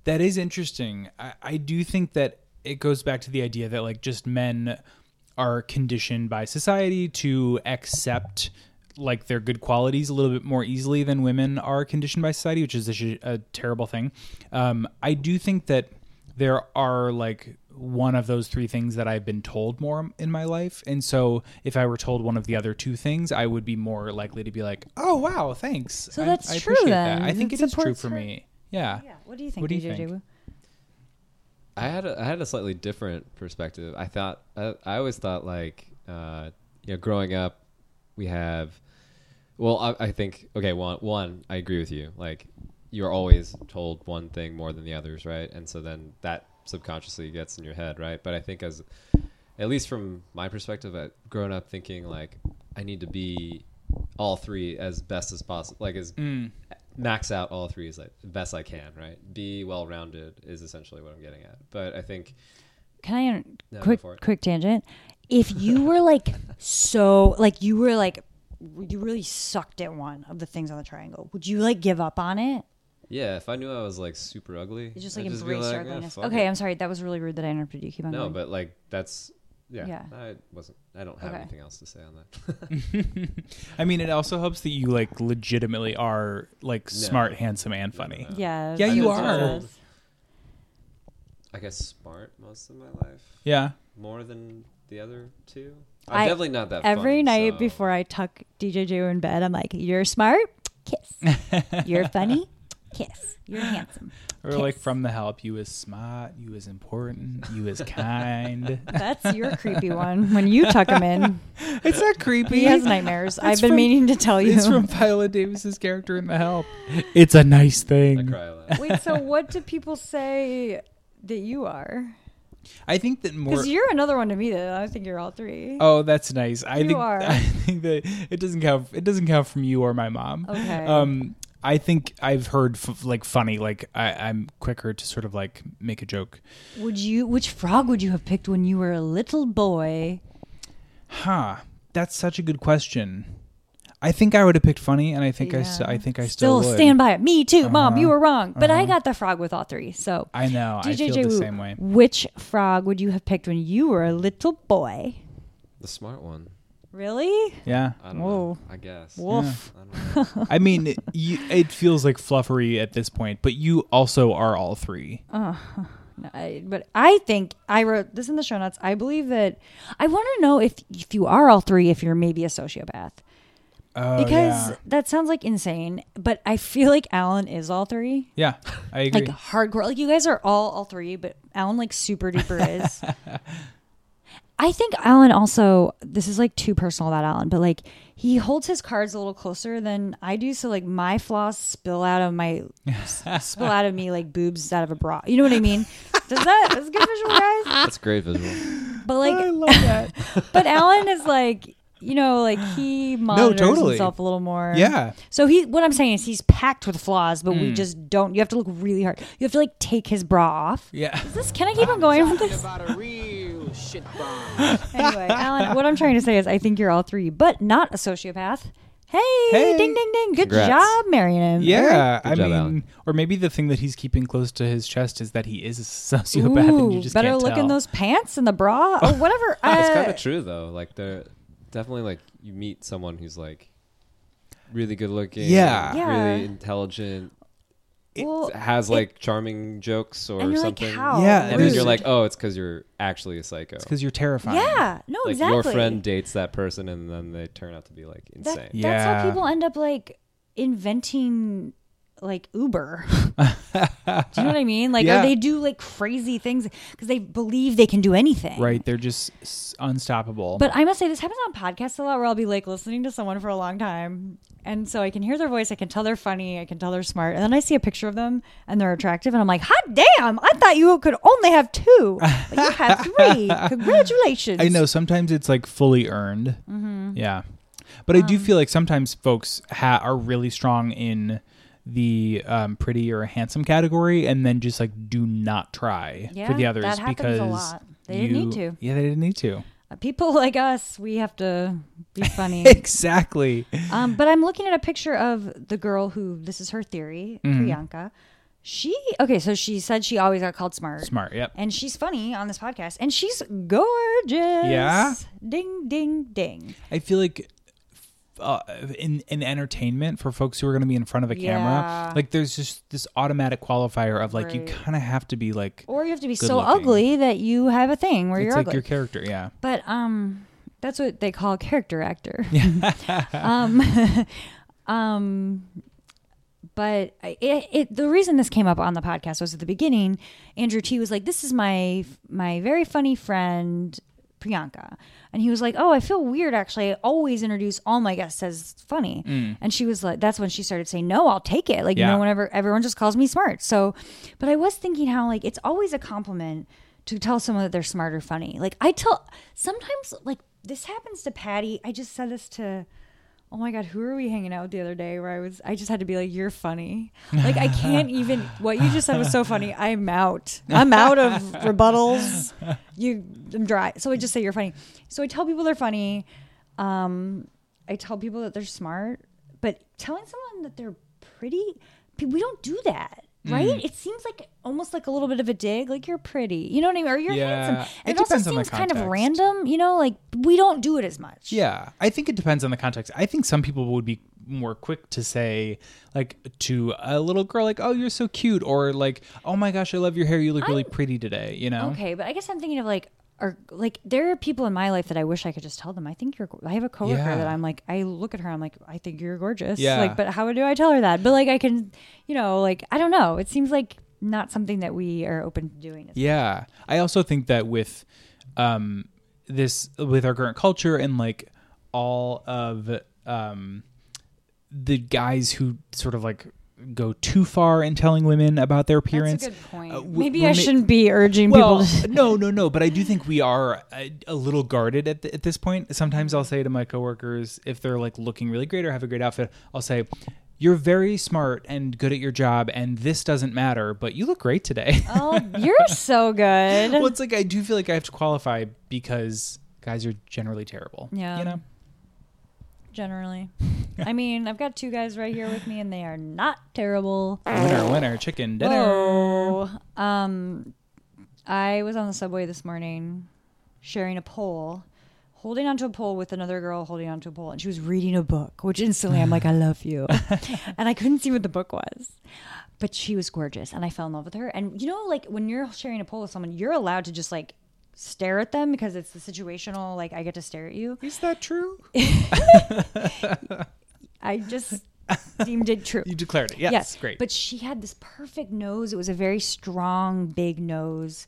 That is interesting. I, I do think that it goes back to the idea that like just men are conditioned by society to accept like their good qualities a little bit more easily than women are conditioned by society, which is a, a terrible thing. Um, I do think that there are like one of those three things that I've been told more in my life. And so if I were told one of the other two things, I would be more likely to be like, oh, wow, thanks. So I- that's I true appreciate then. That. I think It it is true for her. me. Yeah. Yeah. What do you think? What do you DJ think? Wu? I had a, I had a slightly different perspective. I thought I, I always thought like uh, you know growing up we have well I, I think okay one one I agree with you like you're always told one thing more than the others right and so then that subconsciously gets in your head right but I think as at least from my perspective I grown up thinking like I need to be all three as best as possible like as mm. max out all three as like best I can, right? Be well rounded is essentially what I'm getting at. But I think Can I No, quick quick tangent? If you were like so like you were like you really sucked at one of the things on the triangle, would you like give up on it? Yeah, if I knew I was like super ugly, You just I'd like be embrace your like, "Eh, ugliness. fuck okay, it." I'm sorry. That was really rude that I interrupted you. Keep on No, going. but like that's yeah, Yeah. I wasn't I don't have Okay. anything else to say on that. I mean, it also helps that you like legitimately are like smart, handsome, and funny. yeah. Yeah, you that's what it are. is. I guess smart most of my life. Yeah. More than the other two. I- I'm definitely not that Every funny, night so- before I tuck DJ J in bed, I'm like, "You're smart, kiss. You're funny, kiss. You're handsome." Or like from the help, you is smart, you is important, you is kind. That's your creepy one. When you tuck him in, it's not creepy. he has nightmares. I've been from- meaning to tell you. It's from Viola Davis's character in The Help. It's a nice I thing. cry a lot. Wait, so what do people say that you are? I think that more. Because you're another one to me that I think you're all three. Oh, that's nice. I You think are. I think that it doesn't count. It doesn't count from you or my mom. Okay. Um, I think I've heard f- like funny. Like I, I'm quicker to sort of like make a joke. Would you? Which frog would you have picked when you were a little boy? Huh. That's such a good question. I think I would have picked funny, and I think I, st- I think I still, Still would. stand by it. Me too, mom. Uh-huh. You were wrong, but I Uh-huh. got the frog with all three. So I know. I DJ feel the Wu, same way. Which frog would you have picked when you were a little boy? The smart one. Really? Yeah. I don't Whoa. know. I guess. Woof. I don't know. I mean, it, you, it feels like fluffery at this point, but you also are all three. Uh, no, I, but I think I wrote this in the show notes. I believe that I want to know if if you are all three, if you're maybe a sociopath, Oh, because yeah. that sounds like insane. But I feel like Alan is all three, yeah, I agree. like hardcore. Like you guys are all all three, but Alan like super duper is. I think Alan also. This is like too personal about Alan, but like he holds his cards a little closer than I do. So like my flaws spill out of my spill out of me like boobs out of a bra. You know what I mean? Does that? That's a good visual, guys. That's great visual. But like, I love that. but Alan is like, you know, like he monitors totally. himself a little more. Yeah. So he, what I'm saying is, he's packed with flaws, but Hmm. we just don't. You have to look really hard. You have to like take his bra off. Yeah. Is this? Can I keep on going with this? About a real shit bomb. Anyway, Alan, what I'm trying to say is, I think you're all three, but not a sociopath. Hey, Hey. ding, ding, ding! Good Congrats. job marrying him. Yeah, Good I job, mean, Alan. or maybe the thing that he's keeping close to his chest is that he is a sociopath, and you Ooh, just better can't look in tell. those pants and the bra or whatever. it's Uh, kind of true though. Like they're definitely like you meet someone who's like really good looking, Yeah. Yeah. really intelligent. Well, has like charming jokes or and you're like, something. how? Yeah, And then you're like, oh, it's because you're actually a psycho. It's because you're terrifying. yeah, no, like exactly. your friend dates that person and then they turn out to be like That- insane. That's Yeah. how people end up like inventing like Uber. do you know what I mean? Like, Yeah. or they do like crazy things because they believe they can do anything. Right. They're just s- unstoppable. But I must say, this happens on podcasts a lot where I'll be like listening to someone for a long time. And so I can hear their voice, I can tell they're funny, I can tell they're smart. And then I see a picture of them and they're attractive. And I'm like, hot damn, I thought you could only have two. But you have three. Congratulations. I know sometimes it's like fully earned. Mm-hmm. Yeah, but I Um, do feel like sometimes folks ha- are really strong in the um, pretty or handsome category, and then just like do not try Yeah, for the others that happens a because lot. They didn't need to. Yeah, they didn't need to. Uh, People like us, we have to be funny. exactly. Um, but I'm looking at a picture of the girl who this is her theory, Mm-hmm. Priyanka. She okay, so she said she always got called smart. Smart. Yep. And she's funny on this podcast, and she's gorgeous. Yeah? Ding, ding, ding. I feel like uh, in in entertainment for folks who are going to be in front of a Yeah. camera, like there's just this automatic qualifier of like you kind of have to be like Or you have to be so looking. ugly that you have a thing where it's you're like ugly. your character. Yeah. but um, that's what they call character actor. um, um, but I- it, it the reason this came up on the podcast was at the beginning. Andrew Ti was like, "This is my my very funny friend." Priyanka. And he was like, Oh, I feel weird actually. I always introduce all my guests as funny. Mm. And she was like, That's when she started saying, No, I'll take it. Like, you Yeah. know, whenever everyone just calls me smart. So, but I was thinking how, like, it's always a compliment to tell someone that they're smart or funny. Like, I tell, sometimes, like, this happens to Patty. I just said this to, oh my God, who are we hanging out with the other day where I was, I just had to be like, You're funny. Like, I can't even, what you just said was so funny. I'm out. I'm out of rebuttals. You, I'm dry. So I just say you're funny. So I tell people they're funny. Um, I tell people that they're smart, but telling someone that they're pretty, we don't do that, right? Mm. It seems like almost like a little bit of a dig, like you're pretty, you know what I mean, or you're Yeah. handsome. It And it, also on the seems kind of random, you know, like we don't do it as much. Yeah, I think it depends on the context. I think some people would be more quick to say, like, to a little girl, like, "Oh, you're so cute," or like, "Oh my gosh, I love your hair. You look really pretty today." You know? Okay, but I guess I'm thinking of like, or like there are people in my life that I wish I could just tell them. I think you're. I have a coworker Yeah. that I'm like, I look at her, I'm like, I think you're gorgeous. Yeah. Like, but how do I tell her that? But like, I can, you know, like I don't know. It seems like not something that we are open to doing. Yeah, I also think that with um this with our current culture and like all of um the guys who sort of like go too far in telling women about their appearance. That's a good point. uh, w- Maybe I ma- shouldn't be urging Well, people. to... no, no, no. But I do think we are a, a little guarded at, th- at this point. Sometimes I'll say to my coworkers, if they're like looking really great or have a great outfit, I'll say, "You're very smart and good at your job, and this doesn't matter, but you look great today." Oh, you're so good. well, it's like I do feel like I have to qualify because guys are generally terrible. Yeah. you know. Generally, I mean, I've got two guys right here with me, and they are not terrible. Winner, winner, chicken dinner. Whoa. Um, I was on the subway this morning, sharing a pole, holding onto a pole with another girl holding onto a pole, and she was reading a book. Which instantly, I'm like, I love you, and I couldn't see what the book was. But she was gorgeous, and I fell in love with her. And you know, like when you're sharing a pole with someone, you're allowed to just like stare at them because it's the situational. Like I get to stare at you. Is that true? I just deemed it true. You declared it. Yes, yes, great. But she had this perfect nose. It was a very strong, big nose.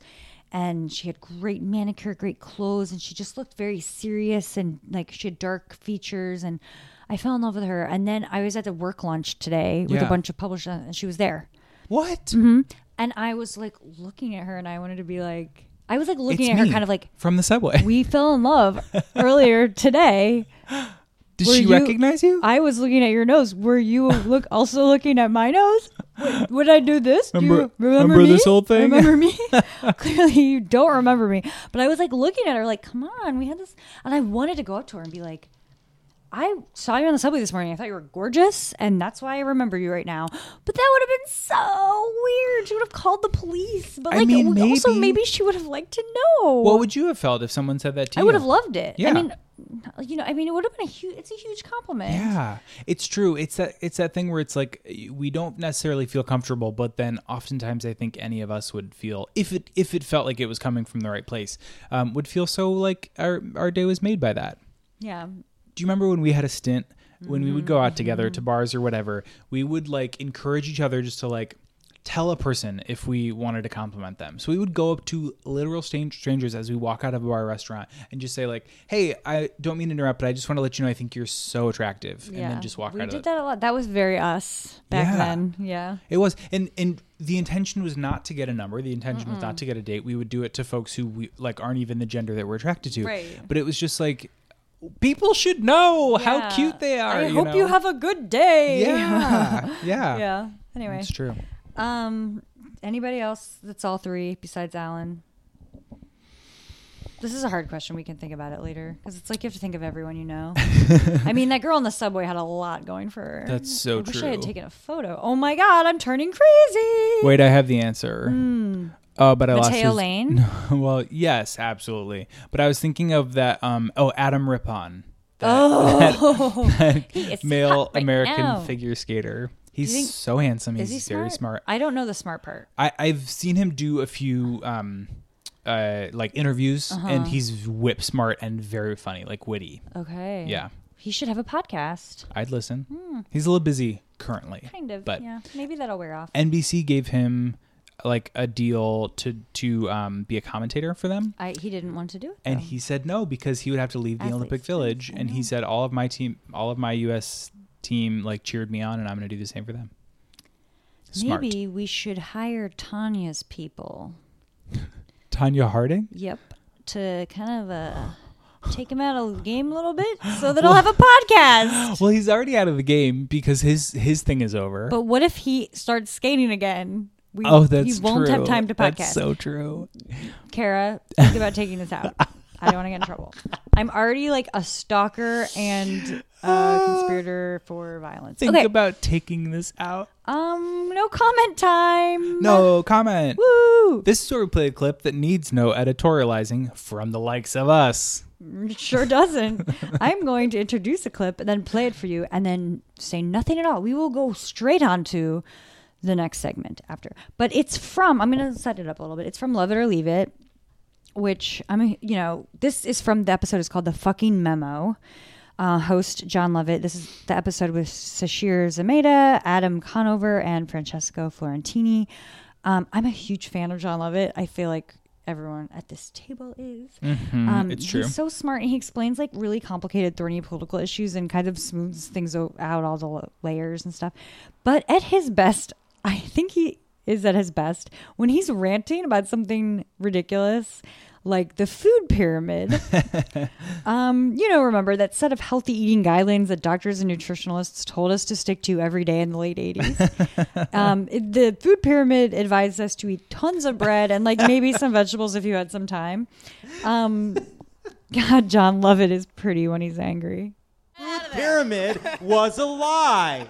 And she had great manicure, great clothes, and she just looked very serious and like she had dark features. And I fell in love with her. And then I was at the work lunch today with Yeah. a bunch of publishers, and she was there. what? Mm-hmm. And I was like looking at her, and I wanted to be like, I was like looking It's at her, kind of like, from the subway. we fell in love earlier today. Did were she you- recognize you? I was looking at your nose. Were you look also looking at my nose? Would, would I do this? Do you Remember- remember, remember me? this whole thing? Remember me? Clearly, you don't remember me. But I was like looking at her, like, come on, we had this, and I wanted to go up to her and be like, I saw you on the subway this morning. I thought you were gorgeous, and that's why I remember you right now. But that would have been so weird. She would have called the police. But I like, mean, w- also maybe- maybe she would have liked to know. What would you have felt if someone said that to I you? I would have loved it. Yeah. I mean, you know, I mean, it would have been a huge. It's a huge compliment. Yeah, it's true. It's that it's that thing where it's like we don't necessarily feel comfortable, but then oftentimes I think any of us would feel if it if it felt like it was coming from the right place, um, would feel so like our our day was made by that. Yeah. Do you remember when we had a stint when we would go out together Mm-hmm. to bars or whatever? We would like encourage each other just to like tell a person if we wanted to compliment them. So we would go up to literal strangers as we walk out of a bar or restaurant and just say like, "Hey, I don't mean to interrupt, but I just want to let you know I think you're so attractive," Yeah. and then just walk we out of did that a lot. That was very us back Yeah. then. Yeah. It was, and and the intention was not to get a number. The intention was not to get a date. We would do it to folks who we like aren't even the gender that we're attracted to. Right. But it was just like people should know how cute they are. I you hope know? you have a good day. Yeah, yeah, yeah. Anyway, It's true. um, anybody else that's all three besides Alan? This is a hard question. We can think about it later because it's like you have to think of everyone you know. I mean, that girl in the subway had a lot going for her. That's so true. I wish I had taken a photo. Oh my god, I'm turning crazy. Wait, I have the answer. Oh, but I lost Mateo his- Lane? well, yes, absolutely. But I was thinking of that. Um, oh, Adam Rippon. That, Oh, that is male right American now. figure skater. He's think- so handsome. He's he very smart? smart. I don't know the smart part. I, I've seen him do a few um, uh, like interviews, Uh-huh. and he's whip smart and very funny, like witty. Okay. Yeah, He should have a podcast. I'd listen. He's a little busy currently, Hmm. Kind of. but yeah. Maybe that'll wear off. NBC gave him like a deal to to um, be a commentator for them. I, he didn't want to do it. And though. he said no because he would have to leave the Athletes Olympic Village. And he said all of my team, all of my U.S. team, like cheered me on, and I'm going to do the same for them. Smart. Maybe we should hire Tonya's people. Tonya Harding. Yep. To kind of uh, take him out of the game a little bit so that I'll have a podcast. Well, he's already out of the game because his his thing is over. But what if he starts skating again? We, oh, that's he won't true. have time to podcast. That's so true. Kara, think about taking this out. I don't want to get in trouble. I'm already like a stalker and a conspirator for violence. Think okay. about taking this out. um, no comment time. No comment. Woo! This is where we play a clip that needs no editorializing from the likes of us. Sure doesn't. I'm going to introduce a clip and then play it for you and then say nothing at all. We will go straight on to the next segment after. But it's from, I'm going to set it up a little bit. It's from Lovett or Leave It, which I mean, you know, this is from the episode is called The Fucking Memo. Uh, host Jon Lovett. This is the episode with Sasheer Zamata, Adam Conover, and Francesca Fiorentini. Um, I'm a huge fan of Jon Lovett. I feel like everyone at this table is. Um, it's true. He's so smart, and he explains like really complicated, thorny political issues, and kind of smooths things out, all the layers and stuff. But at his best, I think he is at his best when he's ranting about something ridiculous, like the food pyramid. um, you know, remember that set of healthy eating guidelines that doctors and nutritionalists told us to stick to every day in the late 80s? um, it- the food pyramid advised us to eat tons of bread and like maybe some vegetables if you had some time. Um, God, Jon Lovett is pretty when he's angry. pyramid was a lie.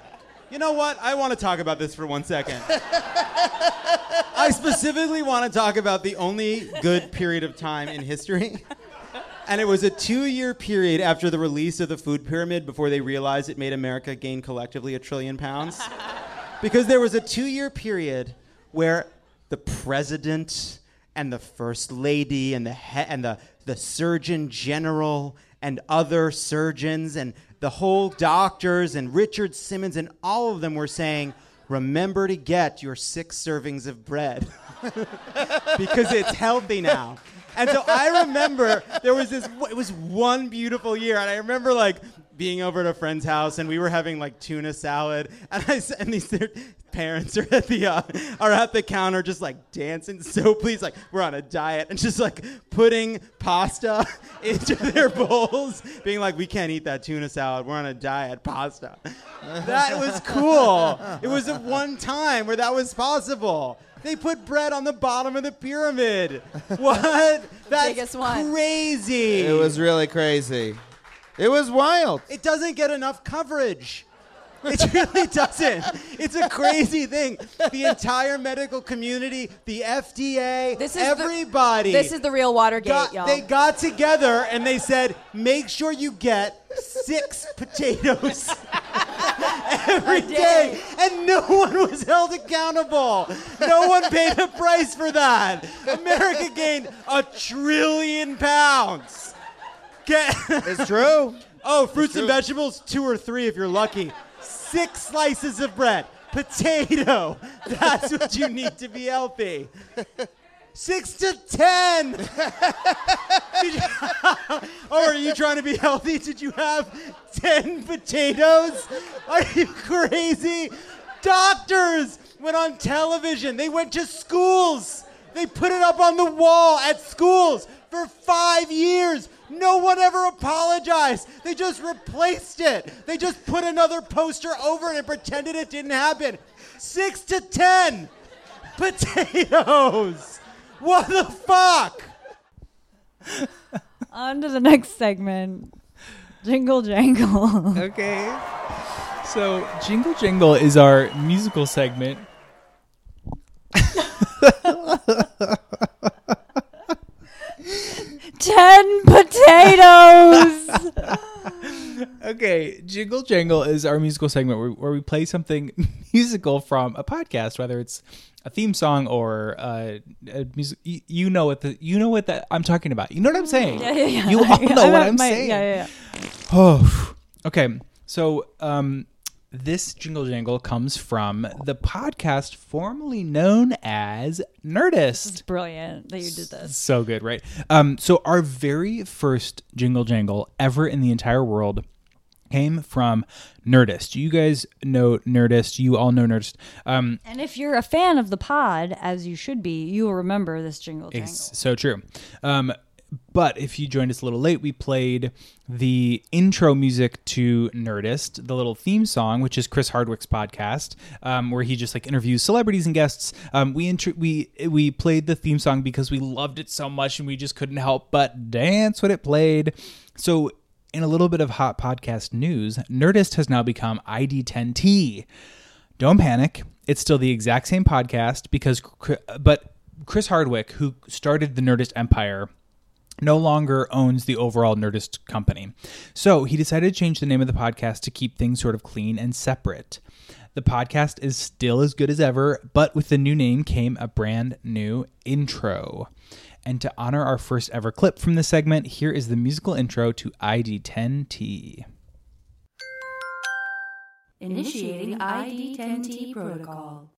You know what? I want to talk about this for one second. I specifically want to talk about the only good period of time in history. And it was a two year period after the release of the food pyramid before they realized it made America gain collectively a trillion pounds. Because there was a two year period where the president and the first lady and the, he- and the, the surgeon general and other surgeons and the whole doctors and Richard Simmons and all of them were saying, remember to get your six servings of bread because it's healthy now. And so I remember there was this, it was one beautiful year. And I remember like being over at a friend's house and we were having like tuna salad. And I s- and these their parents are at the, uh, are at the counter just like dancing. So please, like we're on a diet and just like putting pasta into their bowls, being like, we can't eat that tuna salad. We're on a diet, pasta. That was cool. It was at one time where that was possible. They put bread on the bottom of the pyramid. What? That's biggest one. crazy. It was really crazy. It was wild. It doesn't get enough coverage. It really doesn't. It's a crazy thing. The entire medical community, the FDA, This is the- everybody. This is the real Watergate, got, y'all. they got together and they said, make sure you get six potatoes every day. And no one was held accountable. No one paid a price for that. America gained a trillion pounds. It's true. Oh, fruits and vegetables, two or three if you're lucky. Six slices of bread, potato. That's what you need to be healthy. Six to ten. Oh, are you trying to be healthy? Did you have ten potatoes? Are you crazy? Doctors went on television. They went to schools. They put it up on the wall at schools for five years. No one ever apologized. They just replaced it. They just put another poster over it and pretended it didn't happen. Six to ten potatoes. What the fuck? On to the next segment. Jingle jangle. Okay. So, Jingle Jangle is our musical segment. Ten potatoes. Okay, Jingle Jangle is our musical segment where, where we play something musical from a podcast, whether it's a theme song or uh, a music. You, you know what the you know what that I'm talking about. You know what I'm saying. Yeah, yeah, yeah. You all know I'm what I'm my- saying. yeah, yeah, Oh, okay. So, um, this jingle jangle comes from the podcast formerly known as Nerdist. Brilliant that you did this. So good, right? Um, so our very first jingle jangle ever in the entire world came from Nerdist. Do you guys know Nerdist. You all know Nerdist. Um, And if you're a fan of the pod, as you should be, you will remember this jingle jangle. It's so true. Um, but if you joined us a little late, we played the intro music to Nerdist, the little theme song, which is Chris Hardwick's podcast, um, where he just like interviews celebrities and guests. Um, we intro- we we played the theme song because we loved it so much, and we just couldn't help but dance when it played. So. In a little bit of hot podcast news, Nerdist has now become ID10T. Don't panic. It's still the exact same podcast because, but Chris Hardwick, who started the Nerdist empire, no longer owns the overall Nerdist company. So he decided to change the name of the podcast to keep things sort of clean and separate. The podcast is still as good as ever, but with the new name came a brand new intro. And to honor our first ever clip from this segment, here is the musical intro to ID10T. Initiating ID10T protocol.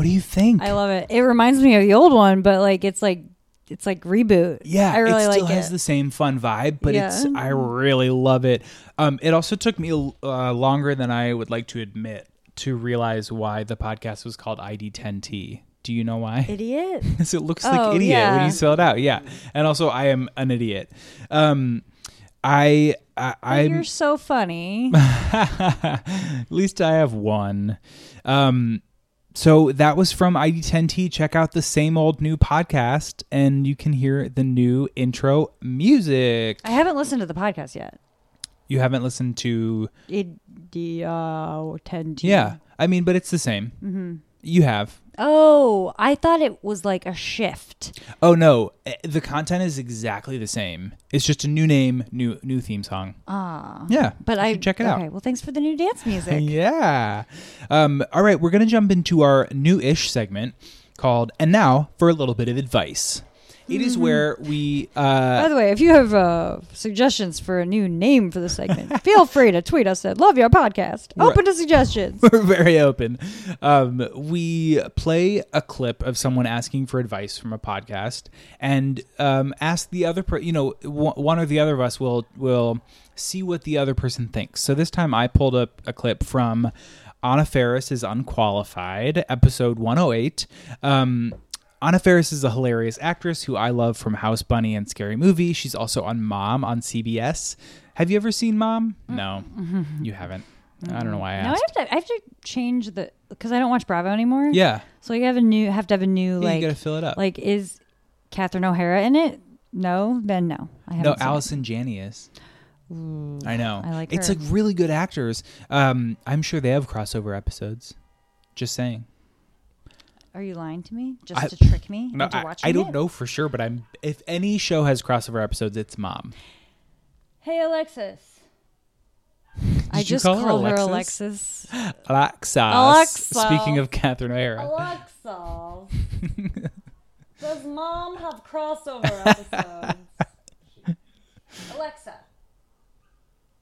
What do you think? I love it. It reminds me of the old one, but like it's like it's like reboot. Yeah, I really like it still like has it. the same fun vibe, but it's I really love it. Um, it also took me uh, longer than I would like to admit to realize why the podcast was called ID10T. Do you know why? Idiot. Because it looks Oh, like idiot when yeah. you spell it out. Yeah, and also I am an idiot. Um, I I I'm, You're so funny. at least I have one. Um, so that was from ID10T. Check out the same old new podcast, and you can hear the new intro music. I haven't listened to the podcast yet. You haven't listened to, It, the uh, 10 yeah. I mean, but it's the same. Mhm. You have. Oh, I thought it was like a shift. Oh no, eh, the content is exactly the same. It's just a new name, new new theme song. Ah. Yeah, But I check it okay, out. well, thanks for the new dance music. Yeah. Um, all right, we're going to jump into our new ish segment called And Now for a Little Bit of Advice. It is where we. By Uh, the way, if you have uh, suggestions for a new name for the segment, feel free to tweet us at Love Your Podcast. Open to suggestions. we're very open. Um, we play a clip of someone asking for advice from a podcast, and um, ask the other. Per- you know, w- one or the other of us will will see what the other person thinks. So this time, I pulled up a clip from Anna Faris is unqualified, episode one hundred eight. Um, Anna Faris is a hilarious actress who I love from House Bunny and Scary Movie. She's also on Mom on CBS. Have you ever seen Mom? No, you haven't. I don't know why I Now I asked. have to. I have to change the because I don't watch Bravo anymore. Yeah, So you have a new. Have to have a new Yeah, like. you gotta fill it up. Like is Catherine O'Hara in it? No. Then no. I haven't no, seen it. Allison Janney is. I know. I like It's her. like really good actors. Um, I'm sure they have crossover episodes. Just saying. Are you lying to me just I- to trick me No, into I, watching I don't it? know for sure, but I'm. If any show has crossover episodes, it's Mom. Hey Alexis. I Did you just call her called her Alexis? Alexis. Alexa. Alexa. Speaking of Catherine O'Hara. Alexa. Does mom have crossover episodes? Alexa.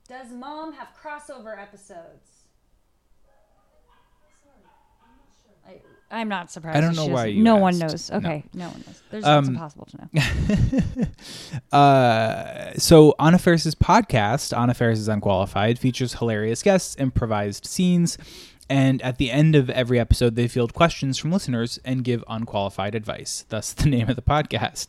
Does mom have crossover episodes? I, I'm not surprised. I don't know why you No one asked. knows. No. Okay, no, one knows. There's Um, it's impossible to know. Uh, so Anna Faris's podcast, Anna Faris is Unqualified, features hilarious guests, improvised scenes, and at the end of every episode, they field questions from listeners and give unqualified advice. Thus, the name of the podcast.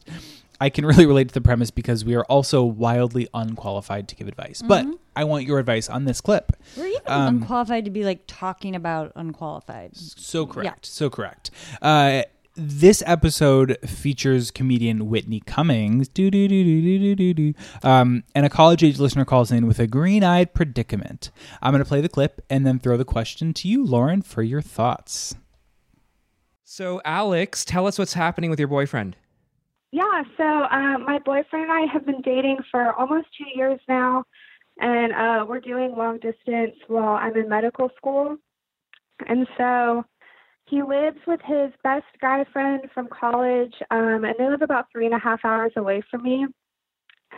I can really relate to the premise because we are also wildly unqualified to give advice. But I want your advice on this clip. We're even Um, unqualified to be like talking about unqualified. So correct. So correct. Uh, this episode features comedian Whitney Cummings, doo doo doo doo doo doo doo, um, and a college age listener calls in with a green eyed predicament. I'm going to play the clip and then throw the question to you, Lauren, for your thoughts. So, Alex, tell us what's happening with your boyfriend. Yeah, so uh, my boyfriend and I have been dating for almost two years now, and uh, we're doing long distance while I'm in medical school. And so he lives with his best guy friend from college, um, and they live about three and a half hours away from me.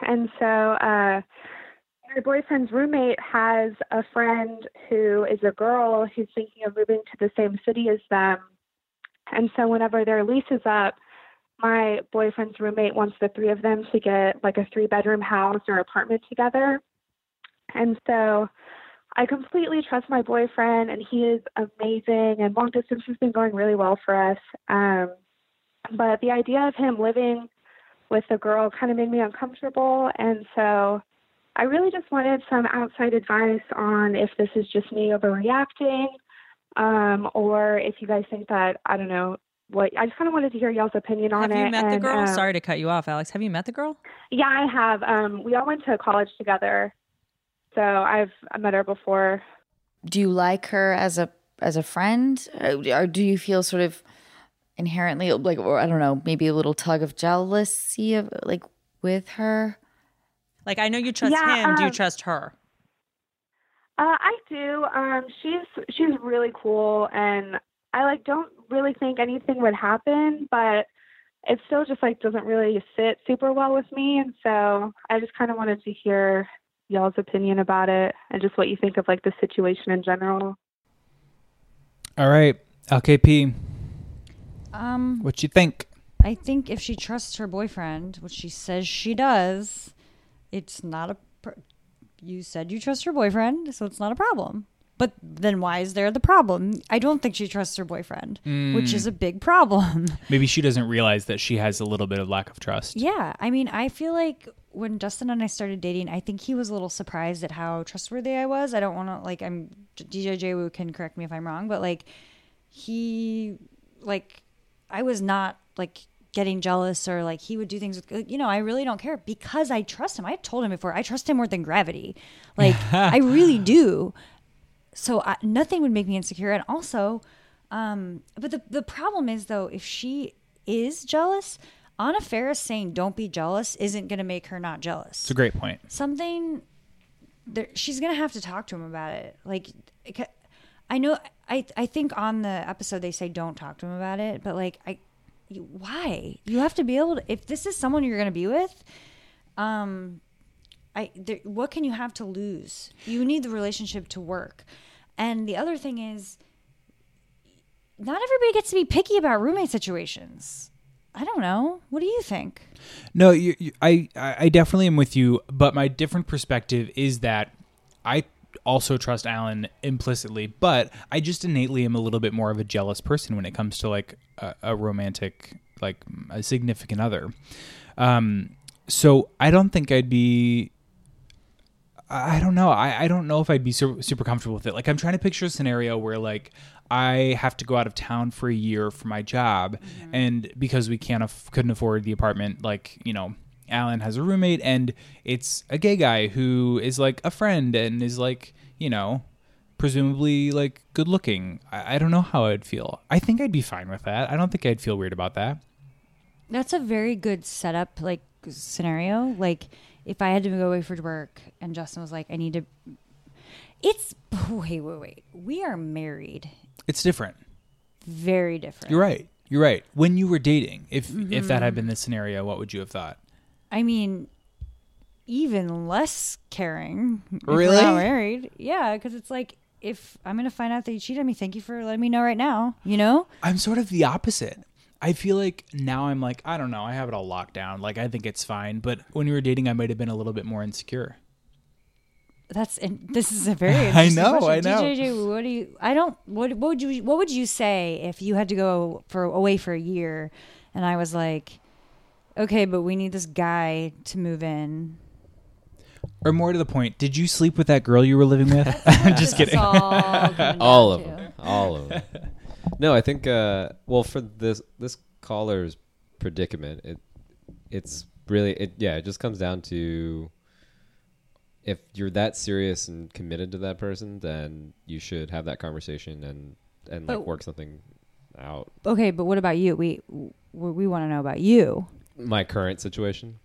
And so uh, my boyfriend's roommate has a friend who is a girl who's thinking of moving to the same city as them. And so whenever their lease is up, my boyfriend's roommate wants the three of them to get like a three bedroom house or apartment together. And so I completely trust my boyfriend and he is amazing and long distance has been going really well for us. Um but the idea of him living with a girl kind of made me uncomfortable and so I really just wanted some outside advice on if this is just me overreacting um or if you guys think that I don't know what I just kind of wanted to hear y'all's opinion on it. Have it. you met the girl? um, Sorry to cut you off, Alex. Have you met the girl? Yeah, I have. Um, we all went to college together, so I've I met her before. do you like her as a as a friend Uh, or do you feel sort of inherently like or i don't know maybe a little tug of jealousy of like with her Like I know you trust Yeah, him. Do you um, trust her? Uh, I do. Um, she's she's really cool, and I like don't really think anything would happen, but it still just like doesn't really sit super well with me, and so I just kind of wanted to hear y'all's opinion about it and just what you think of like the situation in general. All right, LKP, Um, what you think? I think if she trusts her boyfriend, which she says she does, it's not a. Pr- you said you trust your boyfriend, so it's not a problem. But then why is there the problem? I don't think she trusts her boyfriend, which Mm. is a big problem. Maybe she doesn't realize that she has a little bit of lack of trust. Yeah, I mean, I feel like when Dustin and I started dating, I think he was a little surprised at how trustworthy I was. I don't want to like I'm DJ Wu can correct me if I'm wrong, but like he like I was not like getting jealous or like he would do things with you know I really don't care because I trust him. I told him before I trust him more than gravity. Like I really do. So I, nothing would make me insecure and also um but the the problem is though if she is jealous Anna Faris saying "Don't be jealous" isn't going to make her not jealous. It's a great point. Something there, she's going to have to talk to him about it. Like, I know, I I think on the episode they say don't talk to him about it, but like I, why? You have to be able to. If this is someone you're going to be with, um, I there, what can you have to lose? You need the relationship to work. And the other thing is, not everybody gets to be picky about roommate situations. I don't know. What do you think? No, you, you, I I definitely am with you, but my different perspective is that I also trust Alan implicitly, but I just innately am a little bit more of a jealous person when it comes to like a, a romantic, like a significant other. Um, so I don't think I'd be. I don't know. I, I don't know if I'd be super, super comfortable with it. Like I'm trying to picture a scenario where like I have to go out of town for a year for my job, mm-hmm. and because we can't aff- couldn't afford the apartment, like you know, Alan has a roommate, and it's a gay guy who is like a friend and is like you know, presumably like good looking. I, I don't know how I'd feel. I think I'd be fine with that. I don't think I'd feel weird about that. That's a very good setup, like scenario. Like if I had to go away for work and Justin was like, "I need to," it's wait, wait, wait. We are married. It's different. Very different. You're right. You're right. When you were dating, if if that had Mhm. been the scenario, what would you have thought? I mean, even less caring. Really? not married. Yeah, because it's like if I'm gonna find out that you cheated on me, thank you for letting me know right now. You know. I'm sort of the opposite. I feel like now I'm like, I don't know, I have it all locked down. Like I think it's fine. But when we were dating, I might have been a little bit more insecure. That's and this is a very I know, question. I know. DJJ, what do you? I don't. What, what would you? What would you say if you had to go for away for a year, and I was like, okay, but we need this guy to move in. Or more to the point, did you sleep with that girl you were living with? I'm just This kidding. all all of them, all of them. No, I think. Uh, well, for this this caller's predicament, it it's really it. Yeah, it just comes down to if you're that serious and committed to that person, then you should have that conversation and and like But- work something out. Okay, but what about you? We we, we want to know about you My current situation.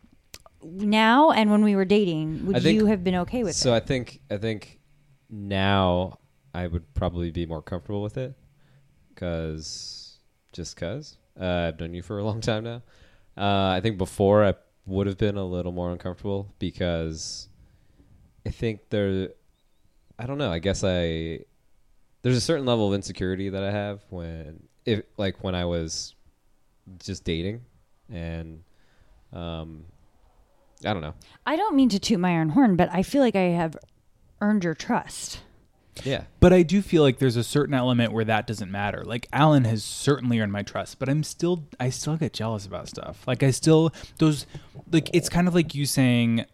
now and when we were dating. Would think- you have been okay with so it? I think I think now I would probably be more comfortable with it because just because uh, I've known you for a long time now. Uh, I think before I would have been a little more uncomfortable because I think there. I don't know. I guess I there's a certain level of insecurity that I have when if like when I was just dating and um I don't know. I don't mean to toot my own horn, but I feel like I have earned your trust. Yeah. But I do feel like there's a certain element where that doesn't matter. Like Alan has certainly earned my trust, but I'm still I still get jealous about stuff. Like I still those like it's kind of like you saying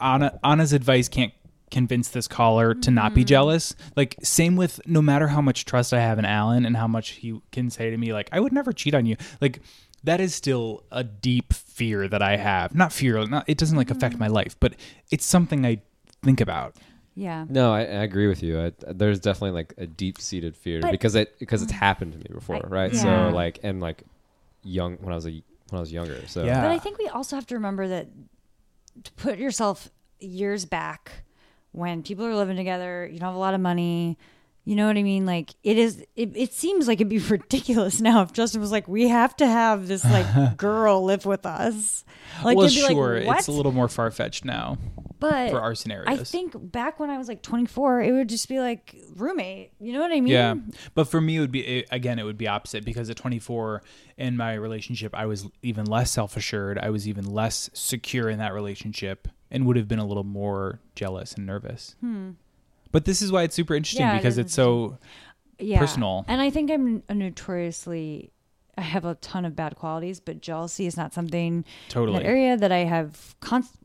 Anna Anna's advice can't convince this caller to not be mm-hmm. jealous. Like same with no matter how much trust I have in Alan and how much he can say to me like I would never cheat on you. Like that is still a deep fear that I have. Not fear, not it doesn't like affect mm-hmm. my life, but it's something I think about. Yeah. No, I, I agree with you. I, there's definitely like a deep seated fear But- because it because it's happened to me before, I- right? yeah. So like and like young when I was a when I was younger. So yeah. But I think we also have to remember that to put yourself years back when people are living together, you don't have a lot of money. You know what I mean? Like it is. It, it seems like it'd be ridiculous now if Justin was like, "We have to have this like girl live with us." Like, well, be sure, like, it's a little more far fetched now. but for our scenarios, I think back when I was like 24, it would just be like roommate. You know what I mean? Yeah, but for me, it would be it, again, it would be opposite because at 24 in my relationship, I was even less self assured. I was even less secure in that relationship, and would have been a little more jealous and nervous. Hmm. But this is why it's super interesting Yeah, because it's so yeah. personal. And I think I'm a notoriously I have a ton of bad qualities, but jealousy is not something in Totally. that area that I have const-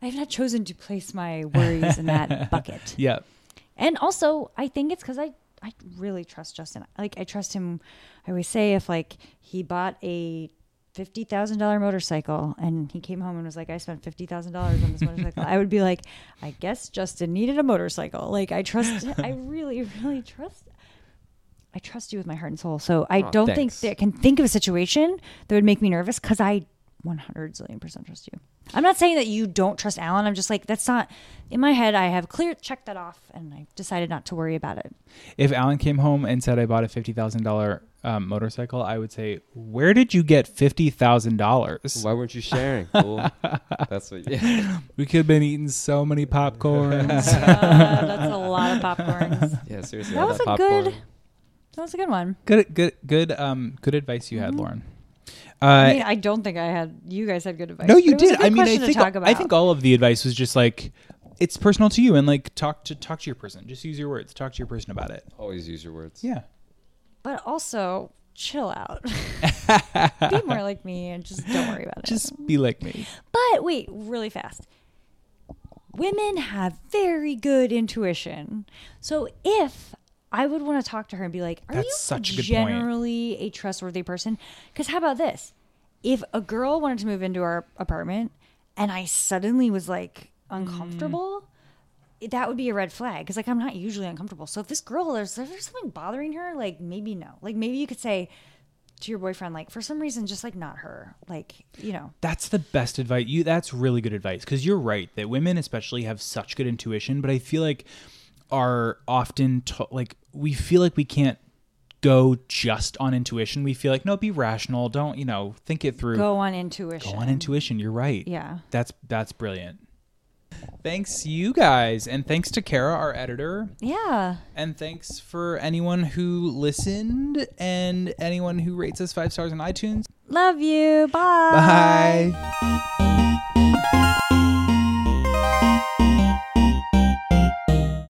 I have not chosen to place my worries in that bucket. Yeah. And also, I think it's cuz I I really trust Justin. Like I trust him. I always say if like he bought a fifty thousand dollar motorcycle and he came home and was like, "I spent fifty thousand dollars on this motorcycle," I would be like, "I guess Justin needed a motorcycle." Like I trust. I really, really trust. I trust you with my heart and soul. So I Aw, don't thanks. think that I can think of a situation that would make me nervous because I one hundred zillion percent trust you. I'm not saying that you don't trust Alan. I'm just like that's not in my head. I have clear checked that off, and I decided not to worry about it. If Alan came home and said I bought a fifty thousand dollar um, motorcycle, I would say, "Where did you get fifty thousand dollars? Why weren't you sharing? Fool? That's what. Yeah. We could have been eating so many popcorns. Uh, that's a lot of popcorns. Yeah, seriously. That all was a popcorn. good. That was a good one. good, good, good. Um, good advice you had, Lauren. Uh, I mean, I don't think I had. You guys had good advice. no, you it was a did. I mean, I think talk about. I think all of the advice was just like it's personal to you, and like talk to talk to your person. Just use your words. Talk to your person about it. Always use your words. Yeah. but also chill out. Be more like me and just don't worry about it. Just be like me. But wait, really fast. Women have very good intuition. So if I would want to talk to her and be like, "Are That's you such a good point. generally a trustworthy person?" Because how about this? If a girl wanted to move into our apartment and I suddenly was like mm. uncomfortable, that would be a red flag. Because like I'm not usually uncomfortable. So if this girl there's, there's something bothering her, like maybe no. Like maybe you could say to your boyfriend, like for some reason, just like not her. Like you know, That's the best advice. You that's really good advice because you're right that women especially have such good intuition, but I feel like are often to, like we feel like we can't go just on intuition. We feel like no, be rational. Don't you know? Think it through. go on intuition. Go on intuition. You're right. Yeah. That's that's brilliant. Thanks you guys, and thanks to Kara, our editor. Yeah. And thanks for anyone who listened and anyone who rates us five stars on iTunes. Love you. Bye. Bye.